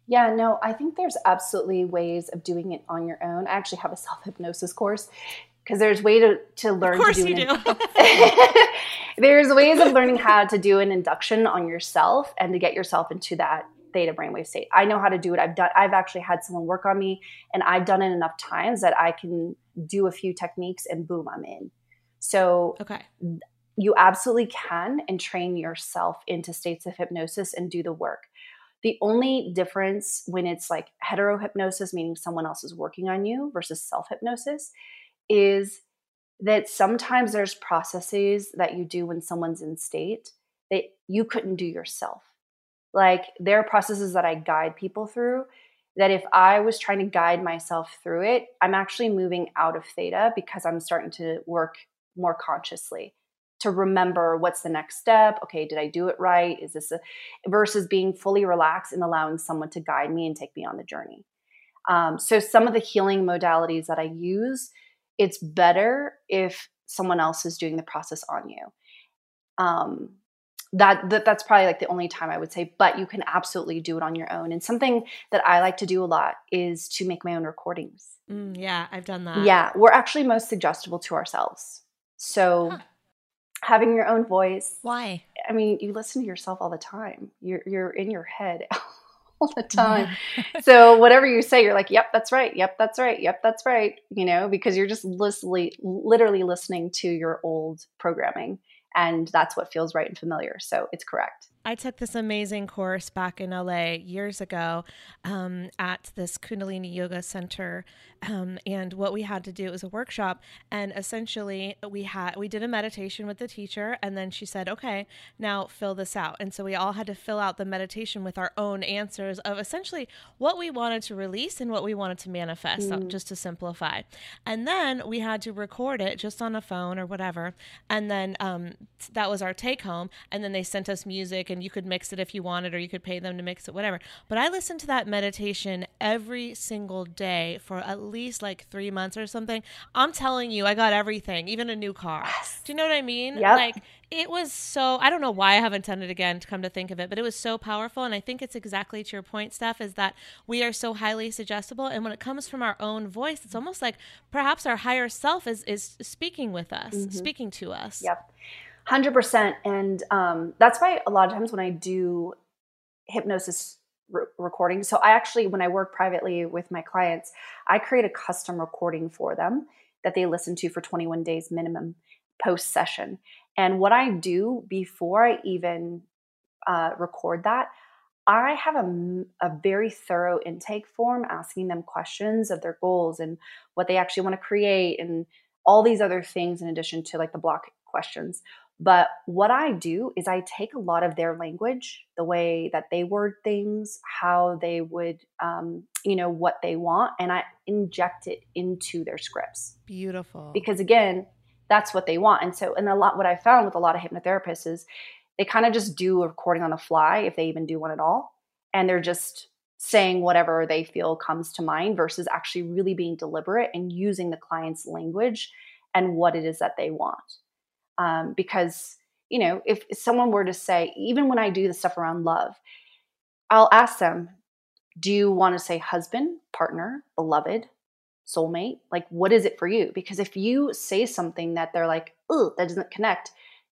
Yeah, no, I think there's absolutely ways of doing it on your own. I actually have a self hypnosis course because there's way to, to learn of course to do, you do. there's ways of learning how to do an induction on yourself and to get yourself into that theta brainwave state. I know how to do it. I've done i've actually had someone work on me and i've done it enough times that i can do a few techniques and boom i'm in. So okay. you absolutely can and train yourself into states of hypnosis and do the work. The only difference when it's like hetero hypnosis meaning someone else is working on you versus self hypnosis is that sometimes there's processes that you do when someone's in state that you couldn't do yourself. Like there are processes that I guide people through that if I was trying to guide myself through it, I'm actually moving out of theta because I'm starting to work more consciously to remember what's the next step. Okay, did I do it right? Is this a versus being fully relaxed and allowing someone to guide me and take me on the journey? Um, so, some of the healing modalities that I use it's better if someone else is doing the process on you. Um, that, that that's probably like the only time I would say, but you can absolutely do it on your own. And something that I like to do a lot is to make my own recordings. Mm, yeah, I've done that. Yeah, we're actually most suggestible to ourselves. So huh. having your own voice. Why? I mean, you listen to yourself all the time. You're you're in your head all the time. so whatever you say, you're like, yep, that's right. Yep, that's right. Yep, that's right. You know, because you're just literally, literally listening to your old programming. And that's what feels right and familiar. So it's correct. I took this amazing course back in LA years ago um, at this Kundalini Yoga Center, um, and what we had to do was a workshop. And essentially, we had we did a meditation with the teacher, and then she said, "Okay, now fill this out." And so we all had to fill out the meditation with our own answers of essentially what we wanted to release and what we wanted to manifest, mm. just to simplify. And then we had to record it just on a phone or whatever, and then um, that was our take home. And then they sent us music and you could mix it if you wanted or you could pay them to mix it whatever but i listened to that meditation every single day for at least like three months or something i'm telling you i got everything even a new car yes. do you know what i mean yep. like it was so i don't know why i haven't done it again to come to think of it but it was so powerful and i think it's exactly to your point steph is that we are so highly suggestible and when it comes from our own voice it's almost like perhaps our higher self is is speaking with us mm-hmm. speaking to us yep 100% and um, that's why a lot of times when i do hypnosis re- recording so i actually when i work privately with my clients i create a custom recording for them that they listen to for 21 days minimum post session and what i do before i even uh, record that i have a, a very thorough intake form asking them questions of their goals and what they actually want to create and all these other things in addition to like the block questions but what I do is I take a lot of their language, the way that they word things, how they would, um, you know, what they want, and I inject it into their scripts. Beautiful. Because again, that's what they want. And so, and a lot, what I found with a lot of hypnotherapists is they kind of just do a recording on the fly, if they even do one at all. And they're just saying whatever they feel comes to mind versus actually really being deliberate and using the client's language and what it is that they want um, because you know if someone were to say even when i do the stuff around love i'll ask them do you want to say husband partner beloved soulmate? Like what is it for you? Because if you say something that they're like oh that doesn't connect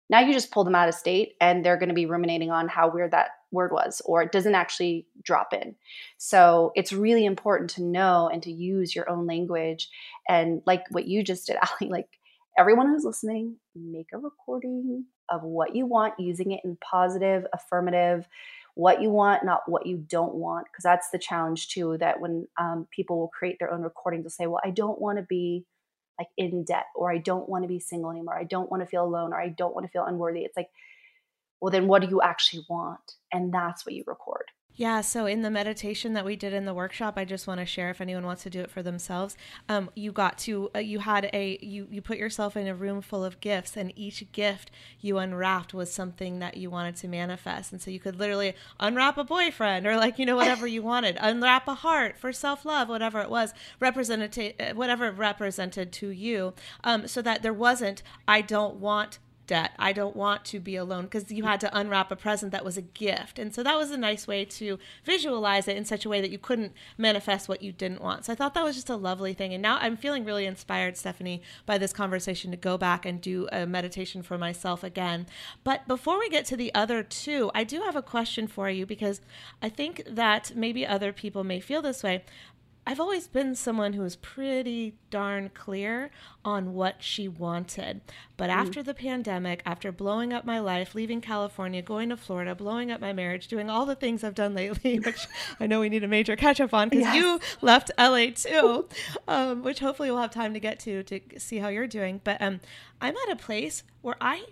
now you just pull them out of state and they're going to be ruminating on how weird that word was or it doesn't actually drop in. So it's really important to know and to use your own language and like what you just did ali like everyone who's listening, make a recording of what you want, using it in positive, affirmative, what you want, not what you don't want. Because that's the challenge too. That when um, people will create their own recordings, they'll say, "Well, I don't want to be like in debt, or I don't want to be single anymore. I don't want to feel alone, or I don't want to feel unworthy." It's like, well, then what do you actually want? And that's what you record. Yeah, so in the meditation that we did in the workshop, I just want to share if anyone wants to do it for themselves. Um, you got to uh, you had a you you put yourself in a room full of gifts, and each gift you unwrapped was something that you wanted to manifest, and so you could literally unwrap a boyfriend or like you know whatever you wanted, unwrap a heart for self love, whatever it was, represented uh, whatever represented to you, um, so that there wasn't I don't want debt. I don't want to be alone because you had to unwrap a present that was a gift. And so that was a nice way to visualize it in such a way that you couldn't manifest what you didn't want. So I thought that was just a lovely thing. And now I'm feeling really inspired, Stephanie, by this conversation to go back and do a meditation for myself again. But before we get to the other two, I do have a question for you because I think that maybe other people may feel this way. I've always been someone who was pretty darn clear on what she wanted. But mm. after the pandemic, after blowing up my life, leaving California, going to Florida, blowing up my marriage, doing all the things I've done lately, which I know we need a major catch up on because yes. you left LA too, um, which hopefully we'll have time to get to to see how you're doing. But um, I'm at a place where I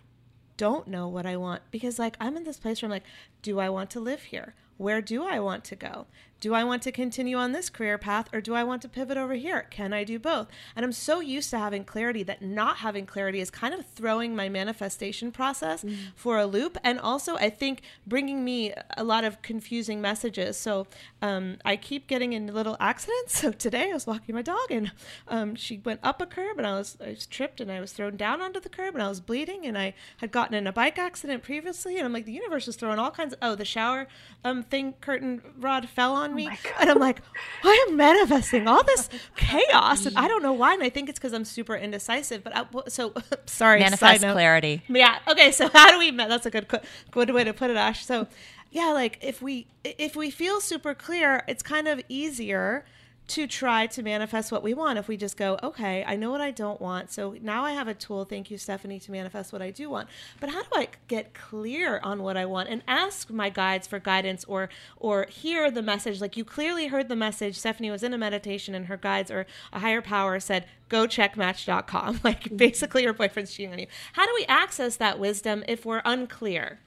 don't know what I want because, like, I'm in this place where I'm like, do I want to live here? Where do I want to go? Do I want to continue on this career path or do I want to pivot over here? Can I do both? And I'm so used to having clarity that not having clarity is kind of throwing my manifestation process mm. for a loop. And also, I think bringing me a lot of confusing messages. So um, I keep getting in little accidents. So today I was walking my dog and um, she went up a curb and I was, I was tripped and I was thrown down onto the curb and I was bleeding and I had gotten in a bike accident previously. And I'm like, the universe is throwing all kinds of, oh, the shower um, thing curtain rod fell on Oh me. Oh and I'm like, I am manifesting all this chaos. And I don't know why. And I think it's because I'm super indecisive. But I, so, sorry. Manifest clarity. Yeah. Okay. So how do we, that's a good, good way to put it, Ash. So yeah, like if we if we feel super clear, it's kind of easier to try to manifest what we want if we just go okay i know what i don't want so now i have a tool thank you stephanie to manifest what i do want. But how do i get clear on what i want and ask my guides for guidance or or hear the message? Like you clearly heard the message. Stephanie was in a meditation and her guides or a higher power said go check match.com like mm-hmm. basically your boyfriend's cheating on you. How do we access that wisdom if we're unclear?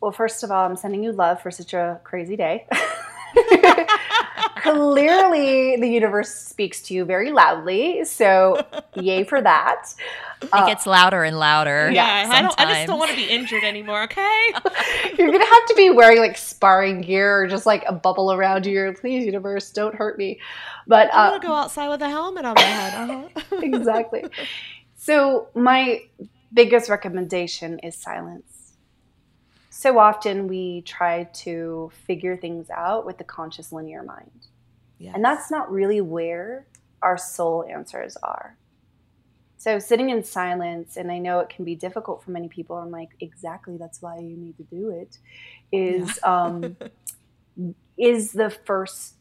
Well first of all i'm sending you love for such a crazy day clearly the universe speaks to you very loudly. So, yay for that. It uh, gets louder and louder. Yeah, I, don't, I just don't want to be injured anymore, okay? You're going to have to be wearing like sparring gear or just like a bubble around you. Please, universe, don't hurt me. But I'm going to uh, go outside with a helmet on my head. Uh-huh. exactly. So, my biggest recommendation is silence so often we try to figure things out with the conscious linear mind. Yes. And that's not really where our soul answers are. So sitting in silence, and I know it can be difficult for many people. I'm like, exactly, that's why you need to do it. Is yeah. um, is the first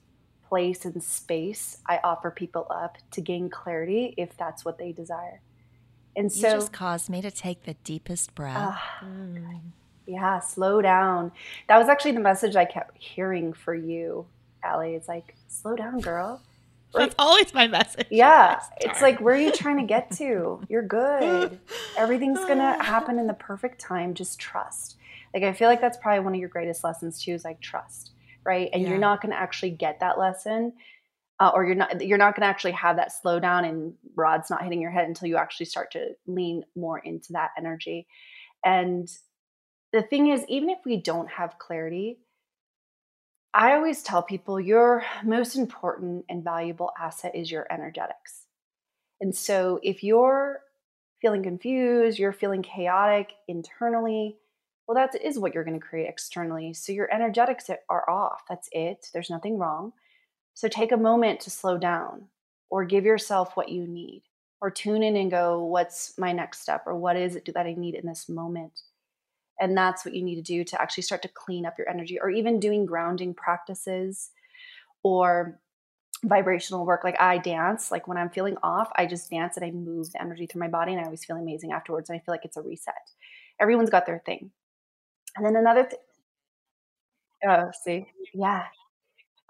place and space I offer people up to gain clarity if that's what they desire. And so, you just caused me to take the deepest breath. Uh, mm. Yeah, slow down. That was actually the message I kept hearing for you, Allie. It's like, slow down, girl. That's always my message. Yeah. It's like, where are you trying to get to? You're good. Everything's going to happen in the perfect time. Just trust. Like, I feel like that's probably one of your greatest lessons, too, is like trust, right? And yeah. you're not going to actually get that lesson. Uh, or you're not you're not going to actually have that slow down and rods not hitting your head until you actually start to lean more into that energy and the thing is, even if we don't have clarity, I always tell people your most important and valuable asset is your energetics. And so if you're feeling confused, you're feeling chaotic internally, well, that is what you're going to create externally. So your energetics are off. That's it. There's nothing wrong. So take a moment to slow down or give yourself what you need or tune in and go, what's my next step or what is it that I need in this moment? And that's what you need to do to actually start to clean up your energy, or even doing grounding practices or vibrational work. Like I dance, like when I'm feeling off, I just dance and I move the energy through my body, and I always feel amazing afterwards. And I feel like it's a reset. Everyone's got their thing. And then another thing. Oh, see? Yeah.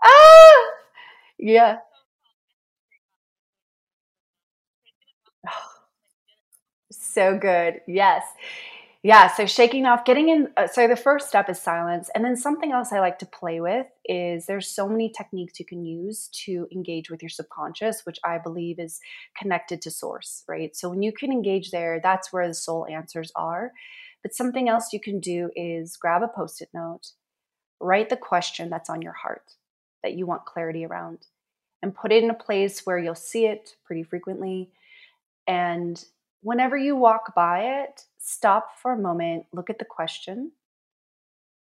Ah! Yeah. so good. Yes yeah so shaking off getting in uh, so the first step is silence and then something else i like to play with is there's so many techniques you can use to engage with your subconscious which i believe is connected to source right? So when you can engage there that's where the soul answers are. But something else you can do is grab a post-it note write the question that's on your heart that you want clarity around and put it in a place where you'll see it pretty frequently and whenever you walk by it stop for a moment, look at the question,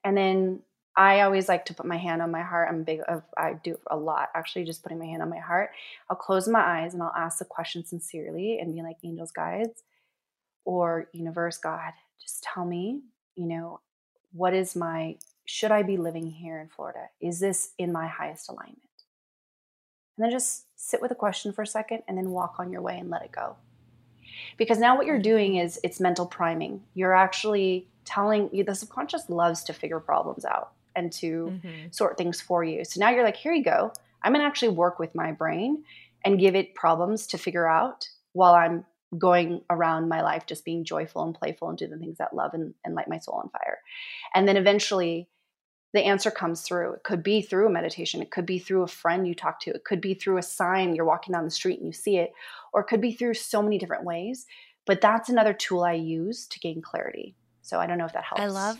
and then I always like to put my hand on my heart. I'm big of I do a lot actually just putting my hand on my heart. I'll close my eyes and I'll ask the question sincerely and be like angels guides or universe God, just tell me, you know, what is my should I be living here in Florida? Is this in my highest alignment? And then just sit with the question for a second and then walk on your way and let it go because now what you're doing is it's mental priming. You're actually telling you the subconscious loves to figure problems out and to mm-hmm. sort things for you. So now you're like here you go. I'm going to actually work with my brain and give it problems to figure out while i'm going around my life just being joyful and playful and do the things that love and, and light my soul on fire. And then eventually the answer comes through. It could be through a meditation. It could be through a friend you talk to. It could be through a sign you're walking down the street and you see it, or it could be through so many different ways. But that's another tool I use to gain clarity. So I don't know if that helps. I love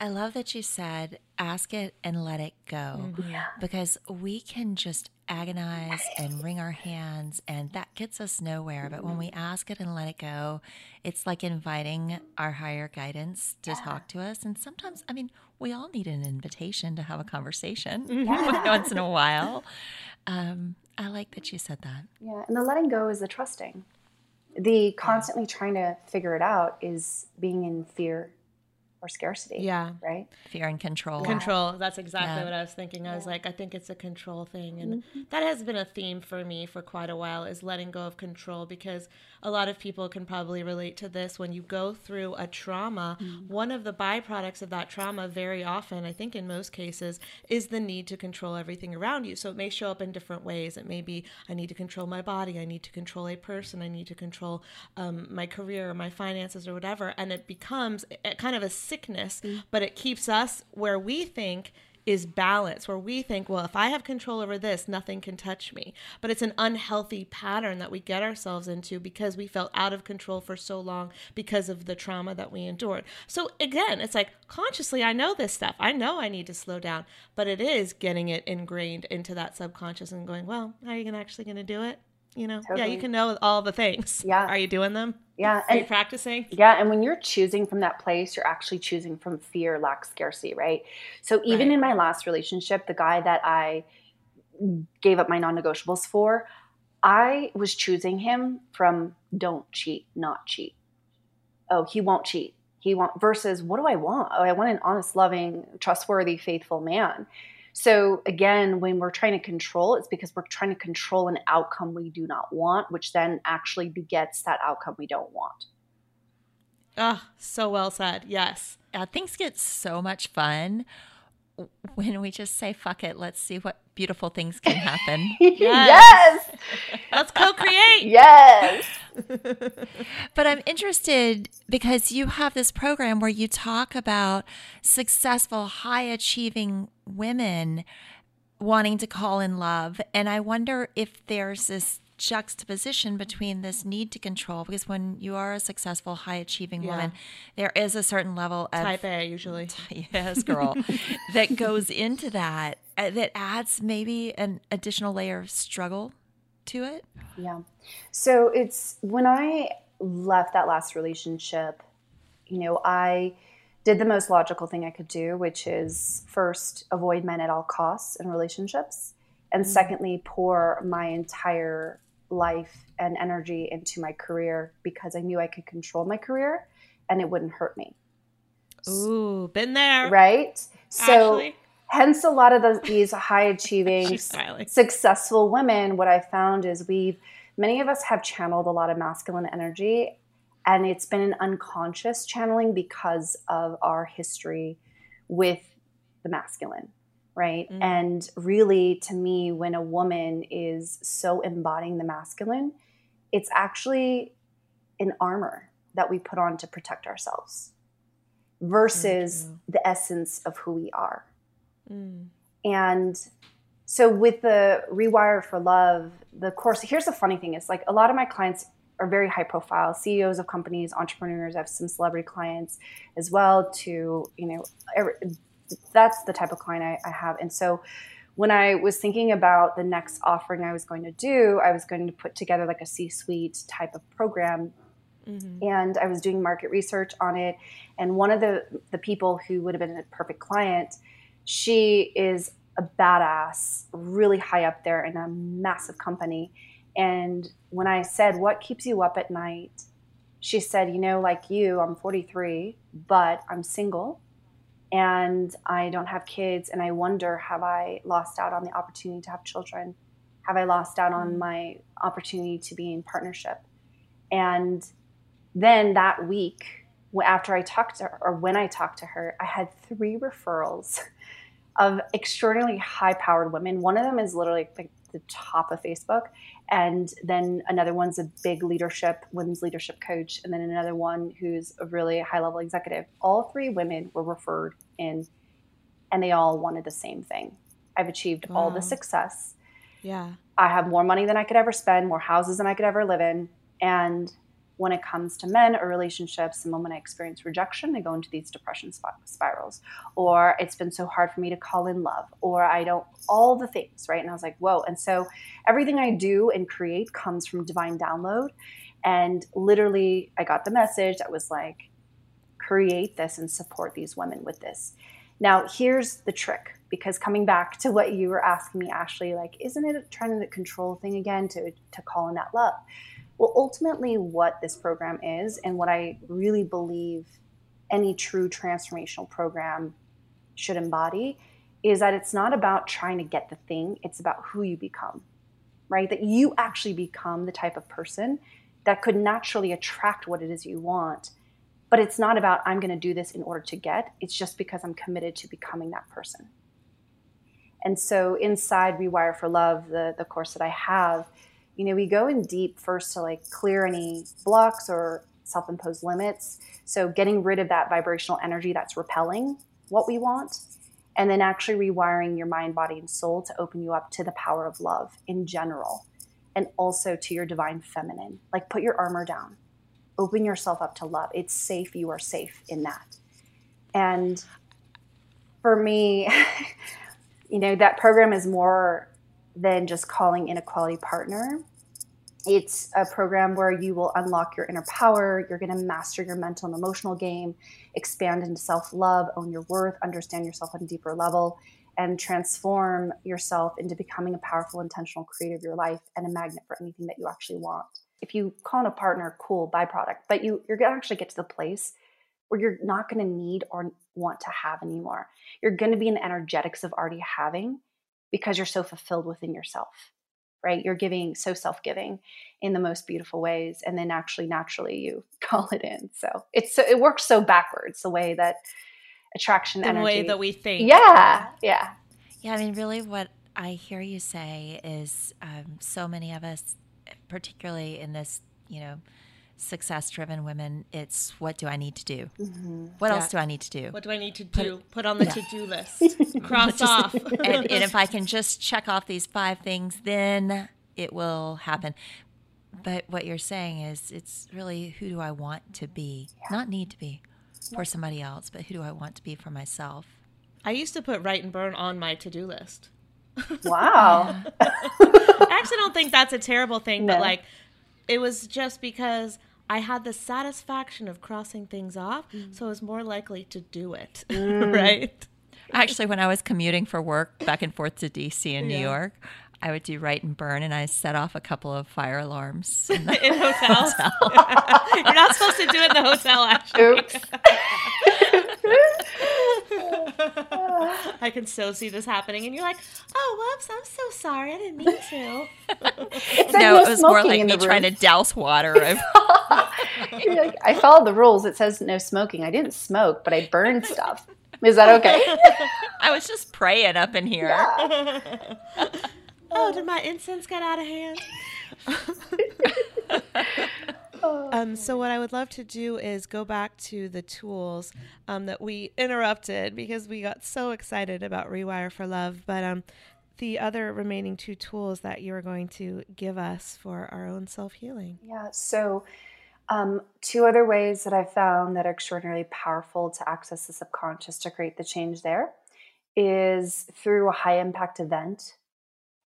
I love that you said ask it and let it go. Mm-hmm. Yeah. Because we can just agonize and wring our hands and that gets us nowhere. But when we ask it and let it go, it's like inviting our higher guidance to yeah. talk to us. And sometimes, I mean, we all need an invitation to have a conversation yeah. once in a while. Um, I like that you said that. Yeah. And the letting go is the trusting. The constantly trying to figure it out is being in fear or scarcity. Yeah. Right. Fear and control. Control. That's exactly Yeah. what I was thinking. I was like, I think it's a control thing. And that has been a theme for me for quite a while is letting go of control because a lot of people can probably relate to this. When you go through a trauma, one of the byproducts of that trauma, very often, I think in most cases, is the need to control everything around you. So it may show up in different ways. It may be, I need to control my body, I need to control a person, I need to control um, my career or my finances or whatever. And it becomes a, kind of a sickness, mm. but it keeps us where we think is balance, where we think, well, if I have control over this, nothing can touch me. But it's an unhealthy pattern that we get ourselves into because we felt out of control for so long because of the trauma that we endured. So again, it's like consciously, I know this stuff. I know I need to slow down, but it is getting it ingrained into that subconscious and going, well, how are you actually going to do it? You know, yeah, you can know all the things. Yeah. Are you doing them? Yeah. Are you practicing? Yeah, and when you're choosing from that place, you're actually choosing from fear, lack, scarcity, right? So even Right. in my last relationship, the guy that I gave up my non-negotiables for, I was choosing him from don't cheat, not cheat. Oh, he won't cheat. He won't versus what do I want? Oh, I want an honest, loving, trustworthy, faithful man. So again, when we're trying to control, it's because we're trying to control an outcome we do not want, which then actually begets that outcome we don't want. Ah, so well said. Yes. Uh, things get so much fun when we just say, fuck it, let's see what beautiful things can happen. yes. Let's co-create. Yes. But I'm interested because you have this program where you talk about successful, high achieving women wanting to call in love. And I wonder if there's this juxtaposition between this need to control, because when you are a successful, high achieving Yeah. woman, there is a certain level of Type A usually. yes, girl, that goes into that, uh, that adds maybe an additional layer of struggle to it. Yeah. So it's when I left that last relationship, you know, I did the most logical thing I could do, which is first avoid men at all costs in relationships, and secondly, pour my entire life and energy into my career because I knew I could control my career and it wouldn't hurt me. Ooh, been there. Right? So Ashley? hence a lot of the, these high achieving successful women what i found is we've many of us have channeled a lot of masculine energy and it's been an unconscious channeling because of our history with the masculine right Mhm. and really to me when a woman is so embodying the masculine it's actually an armor that we put on to protect ourselves versus true. the essence of who we are Mm. and so with the rewire for love, the course, here's the funny thing is like a lot of my clients are very high profile, CEOs of companies, entrepreneurs. I have some celebrity clients as well to, you know, that's the type of client I, I have. And so when I was thinking about the next offering I was going to do, I was going to put together like a C-suite type of program Mhm. and I was doing market research on it. And one of the the people who would have been a perfect client, she is a badass, really high up there in a massive company. And when I said, "What keeps you up at night?" she said, "You know, like you, I'm 43, but I'm single." And I don't have kids, and I wonder have I lost out on the opportunity to have children? Have I lost out on mm-hmm. my opportunity to be in partnership? And then that week after i talked to her or when i talked to her i had three referrals of extraordinarily high powered women one of them is literally like the top of facebook and then another one's a big leadership women's leadership coach and then another one who's a really high level executive all three women were referred in and they all wanted the same thing i've achieved all the success Yeah. I have more money than I could ever spend, more houses than I could ever live in. And when it comes to men or relationships, the moment I experience rejection, I go into these depression sp- spirals. Or it's been so hard for me to call in love, or I don't, all the things, right? And I was like, whoa. And so everything I do and create comes from divine download. And literally, I got the message that was like, create this and support these women with this. Now, here's the trick because coming back to what you were asking me, Ashley, like, isn't it trying to control thing again to, to call in that love? Well, ultimately, what this program is and what I really believe any true transformational program should embody is that it's not about trying to get the thing, it's about who you become, right? That you actually become the type of person that could naturally attract what it is you want. But it's not about, I'm going to do this in order to get, it's just because I'm committed to becoming that person. And so inside Rewire for Love, the, the course that I have, you know, we go in deep first to like clear any blocks or self imposed limits. So getting rid of that vibrational energy that's repelling what we want. And then actually rewiring your mind, body, and soul to open you up to the power of love in general and also to your divine feminine. Like put your armor down, open yourself up to love. It's safe. You are safe in that. And for me, you know, that program is more than just calling in a quality partner. It's a program where you will unlock your inner power. You're going to master your mental and emotional game, expand into self love, own your worth, understand yourself on a deeper level, and transform yourself into becoming a powerful, intentional creator of your life and a magnet for anything that you actually want. If you call in a partner, cool byproduct, but you, you're going to actually get to the place where you're not going to need or want to have anymore. You're going to be in the energetics of already having because you're so fulfilled within yourself, right? You're giving so self giving in the most beautiful ways. And then actually, naturally, you call it in. So it's so, it works so backwards the way that attraction the energy. way that we think. Yeah. Yeah. Yeah. I mean, really, what I hear you say is um, so many of us, particularly in this, you know, success driven women, it's what do I need to do? Mm-hmm. What yeah. else do I need to do? What do I need to do? Put, Put on the yeah. to do list. Cross off. and, and if I can just check off these five things, then it will happen. But what you're saying is it's really who do I want to be? Yeah. Not need to be for somebody else, but who do I want to be for myself? I used to put write and burn on my to do list. Wow. I actually don't think that's a terrible thing, no. but like it was just because I had the satisfaction of crossing things off, mm. so I was more likely to do it, mm. right? Actually, when I was commuting for work back and forth to DC and yeah. New York, I would do write and burn, and I set off a couple of fire alarms in, in hotels. Hotel. You're not supposed to do it in the hotel, actually. Oops. I can so see this happening, and you're like, "Oh, whoops! I'm so sorry. I didn't mean to." no, no, it was more like me trying to douse water. like, I followed the rules. It says no smoking. I didn't smoke, but I burned stuff. Is that okay? I was just praying up in here. Yeah. oh, did my incense get out of hand? Um, so what I would love to do is go back to the tools um, that we interrupted because we got so excited about Rewire for Love. But um, the other remaining two tools that you are going to give us for our own self healing. Yeah. So. Um, two other ways that I've found that are extraordinarily powerful to access the subconscious to create the change there is through a high impact event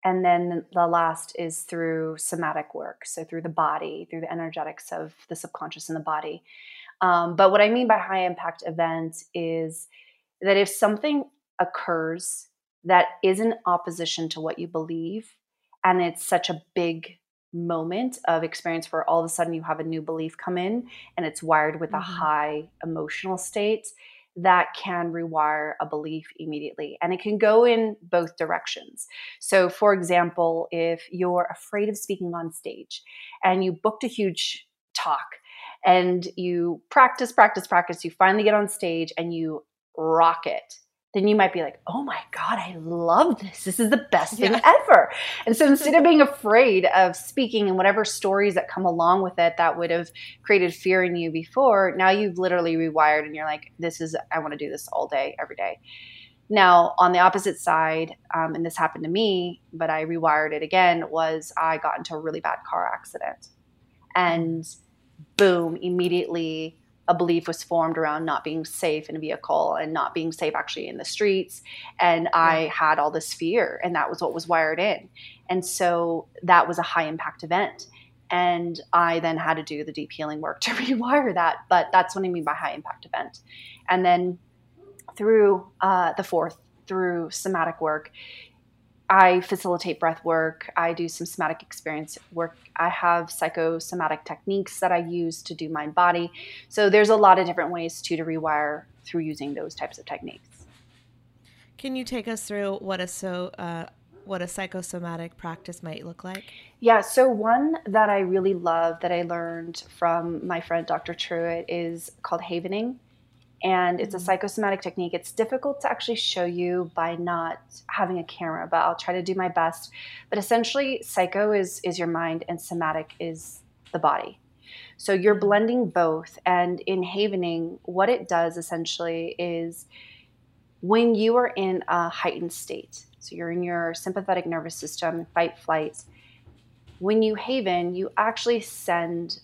and then the last is through somatic work, so through the body, through the energetics of the subconscious and the body. Um, but what I mean by high impact event is that if something occurs that is in opposition to what you believe, and it's such a big moment of experience where all of a sudden you have a new belief come in and it's wired with mm-hmm. a high emotional state that can rewire a belief immediately. And it can go in both directions. So, for example, if you're afraid of speaking on stage and you booked a huge talk and you practice, practice, practice, you finally get on stage and you rock it then you might be like, oh my God, I love this. This is the best thing yeah. ever. And so instead of being afraid of speaking and whatever stories that come along with it that would have created fear in you before, now you've literally rewired and you're like, this is, I want to do this all day, every day. Now, on the opposite side, um, and this happened to me, but I rewired it again, was I got into a really bad car accident. And boom, immediately a belief was formed around not being safe in a vehicle and not being safe actually in the streets. And I had all this fear, and that was what was wired in. And so that was a high impact event. And I then had to do the deep healing work to rewire that. But that's what I mean by high impact event. And then through uh, the fourth, through somatic work, I facilitate breath work. I do some somatic experience work. I have psychosomatic techniques that I use to do mind body. So there's a lot of different ways too to rewire through using those types of techniques. Can you take us through what a so uh, what a psychosomatic practice might look like? Yeah, so one that I really love that I learned from my friend Dr. Truitt is called havening and it's a mm-hmm. psychosomatic technique. It's difficult to actually show you by not having a camera, but I'll try to do my best. But essentially, psycho is is your mind, and somatic is the body. So you're mm-hmm. blending both. And in havening, what it does essentially is when you are in a heightened state, so you're in your sympathetic nervous system, fight, flight. When you haven, you actually send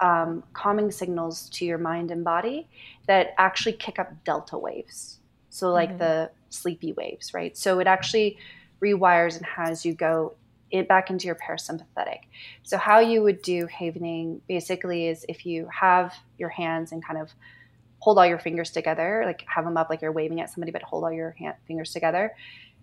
um, calming signals to your mind and body that actually kick up delta waves. So, like mm-hmm. the sleepy waves, right? So, it actually rewires and has you go it back into your parasympathetic. So, how you would do havening basically is if you have your hands and kind of hold all your fingers together, like have them up like you're waving at somebody, but hold all your hand, fingers together.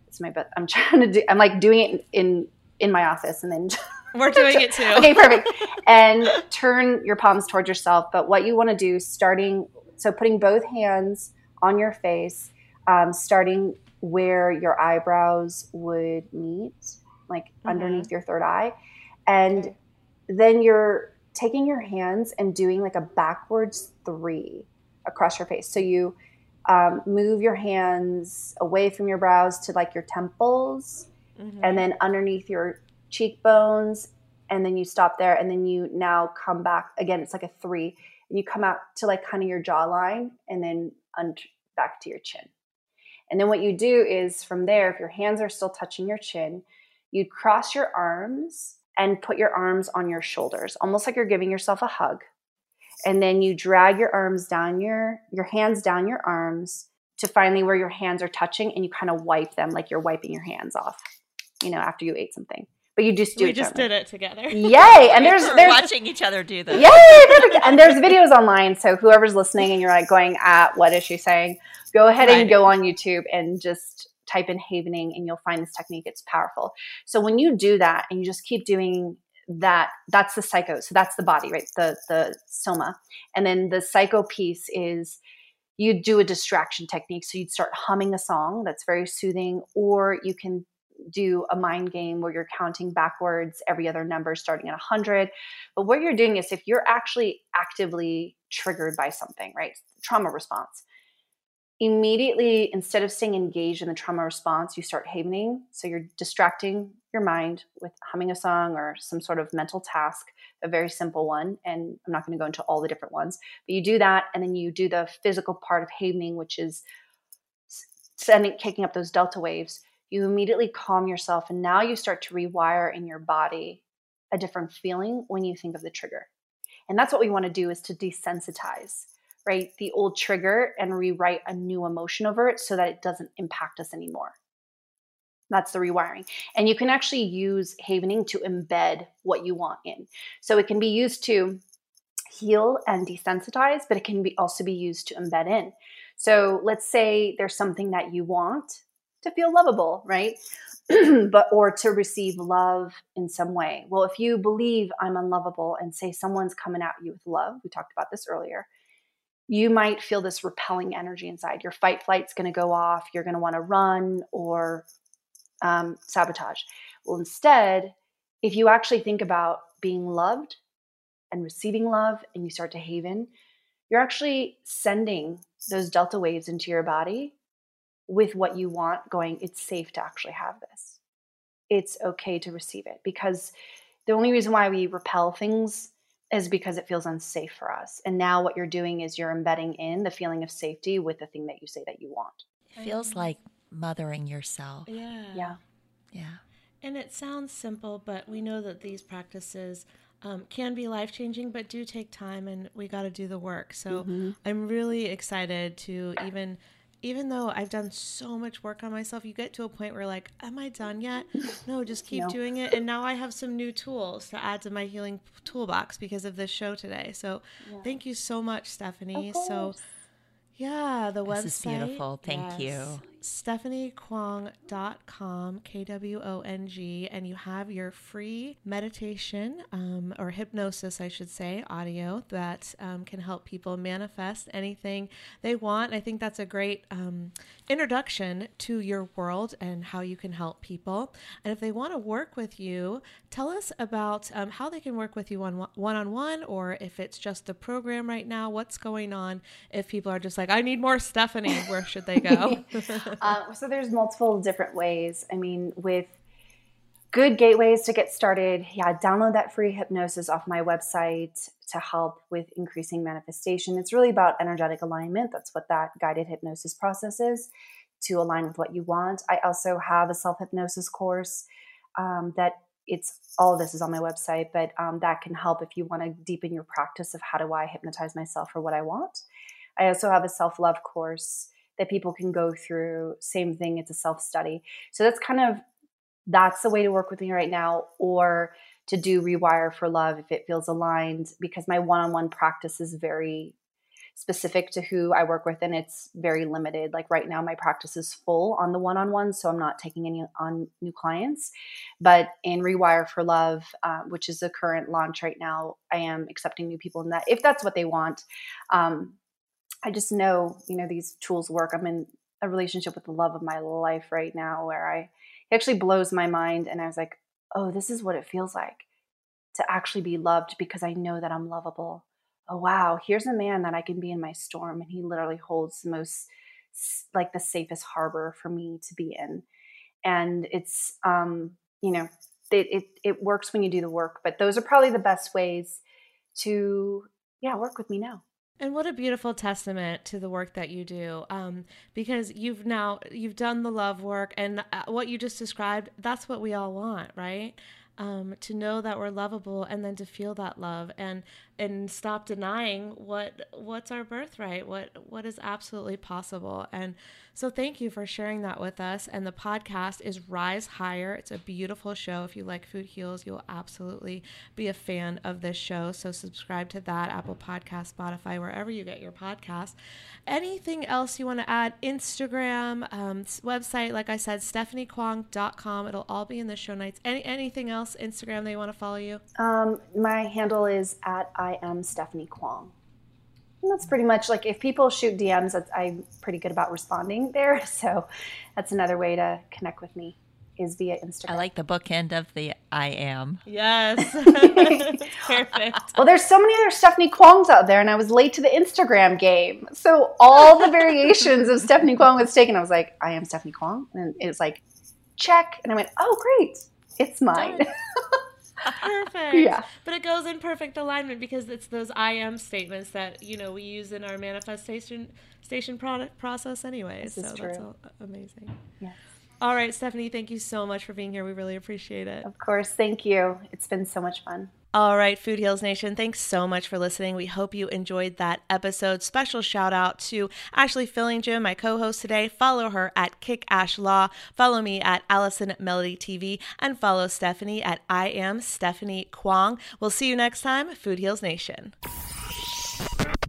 It's my but I'm trying to do. I'm like doing it in in, in my office, and then we're doing it too. okay, perfect. And turn your palms towards yourself. But what you want to do, starting so putting both hands on your face, um, starting where your eyebrows would meet, like mm-hmm. underneath your third eye, and okay. then you're taking your hands and doing like a backwards three across your face. So you um, move your hands away from your brows to like your temples, mm-hmm. and then underneath your cheekbones and then you stop there and then you now come back again it's like a three and you come out to like kind of your jawline and then un- back to your chin. And then what you do is from there if your hands are still touching your chin you cross your arms and put your arms on your shoulders almost like you're giving yourself a hug. And then you drag your arms down your your hands down your arms to finally where your hands are touching and you kind of wipe them like you're wiping your hands off you know after you ate something but you just do it. we just did it together. Yay! And there's We're there's watching each other do this. Yay! Perfect. and there's videos online, so whoever's listening and you're like going at what is she saying, go ahead right. and go on YouTube and just type in havening and you'll find this technique. It's powerful. So when you do that and you just keep doing that, that's the psycho. So that's the body, right? The the soma, and then the psycho piece is you do a distraction technique. So you'd start humming a song that's very soothing, or you can do a mind game where you're counting backwards every other number starting at 100 but what you're doing is if you're actually actively triggered by something right trauma response immediately instead of staying engaged in the trauma response you start havening so you're distracting your mind with humming a song or some sort of mental task a very simple one and i'm not going to go into all the different ones but you do that and then you do the physical part of havening which is sending kicking up those delta waves you immediately calm yourself and now you start to rewire in your body a different feeling when you think of the trigger. And that's what we want to do is to desensitize right? The old trigger and rewrite a new emotion over it so that it doesn't impact us anymore. That's the rewiring. And you can actually use havening to embed what you want in. So it can be used to heal and desensitize but it can be also be used to embed in. So let's say there's something that you want to feel lovable, right? but or to receive love in some way. Well, if you believe I'm unlovable and say someone's coming at you with love, we talked about this earlier, you might feel this repelling energy inside. Your fight flight's going to go off. You're going to want to run or um, sabotage. Well, instead, if you actually think about being loved and receiving love and you start to haven, you're actually sending those delta waves into your body with what you want going it's safe to actually have this. It's okay to receive it because the only reason why we repel things is because it feels unsafe for us. And now what you're doing is you're embedding in the feeling of safety with the thing that you say that you want. It feels like mothering yourself. Yeah. Yeah. Yeah. And it sounds simple but we know that these practices um, can be life changing, but do take time, and we got to do the work. So mm-hmm. I'm really excited to even even though I've done so much work on myself, you get to a point where like, am I done yet? No, just keep no. doing it. And now I have some new tools to add to my healing toolbox because of this show today. So yeah. thank you so much, Stephanie. So yeah, the this website. This is beautiful. Thank yes. you. stephaniekwong.com, K W O N G, and you have your free meditation um, or hypnosis, I should say, audio that um, can help people manifest anything they want. I think that's a great um, introduction to your world and how you can help people. And if they want to work with you, tell us about um, how they can work with you on one on one, or if it's just the program right now, what's going on. If people are just like, I need more Stephanie, where should they go? uh, so there's multiple different ways. I mean, with good gateways to get started, yeah, download that free hypnosis off my website to help with increasing manifestation. It's really about energetic alignment. That's what that guided hypnosis process is to align with what you want. I also have a self hypnosis course um, that it's all of this is on my website, but um, that can help if you want to deepen your practice of how do I hypnotize myself for what I want. I also have a self love course that people can go through. Same thing, it's a self study. So that's kind of that's the way to work with me right now, or to do rewire for love if it feels aligned, because my one on one practice is very specific to who I work with and it's very limited. Like right now, my practice is full on the one on one, so I'm not taking any on new clients. But in Rewire for Love, uh, which is the current launch right now, I am accepting new people in that if that's what they want. Um, I just know, you know, these tools work. I'm in a relationship with the love of my life right now where I it actually blows my mind and I was like, "Oh, this is what it feels like to actually be loved because I know that I'm lovable." Oh, wow, here's a man that I can be in my storm and he literally holds the most like the safest harbor for me to be in. And it's um, you know, it, it it works when you do the work, but those are probably the best ways to yeah, work with me now. And what a beautiful testament to the work that you do, um, because you've now you've done the love work, and uh, what you just described. That's what we all want, right? Um, to know that we're lovable, and then to feel that love, and and stop denying what what's our birthright, what what is absolutely possible. And so thank you for sharing that with us. And the podcast is Rise Higher. It's a beautiful show. If you like Food Heals, you'll absolutely be a fan of this show. So subscribe to that Apple Podcast, Spotify, wherever you get your podcast. Anything else you want to add? Instagram, um, website, like I said, stephaniekwong.com. It'll all be in the show notes. Any anything else Instagram they want to follow you? Um, my handle is at I am Stephanie Kwong. And that's pretty much like if people shoot DMs, I'm pretty good about responding there. So that's another way to connect with me is via Instagram. I like the bookend of the I am. Yes. Perfect. Well, there's so many other Stephanie Kwongs out there, and I was late to the Instagram game. So all the variations of Stephanie Kwong was taken. I was like, I am Stephanie Kwong. And it was like, check. And I went, oh, great. It's mine. Perfect. Yeah. But it goes in perfect alignment because it's those I am statements that, you know, we use in our manifestation station product process anyway. This so that's all, amazing. Yes. All right, Stephanie, thank you so much for being here. We really appreciate it. Of course. Thank you. It's been so much fun. All right, Food Heals Nation, thanks so much for listening. We hope you enjoyed that episode. Special shout out to Ashley Fillington, my co host today. Follow her at Kick Ash Law. Follow me at Allison Melody TV and follow Stephanie at I am Stephanie Kwong. We'll see you next time, Food Heals Nation.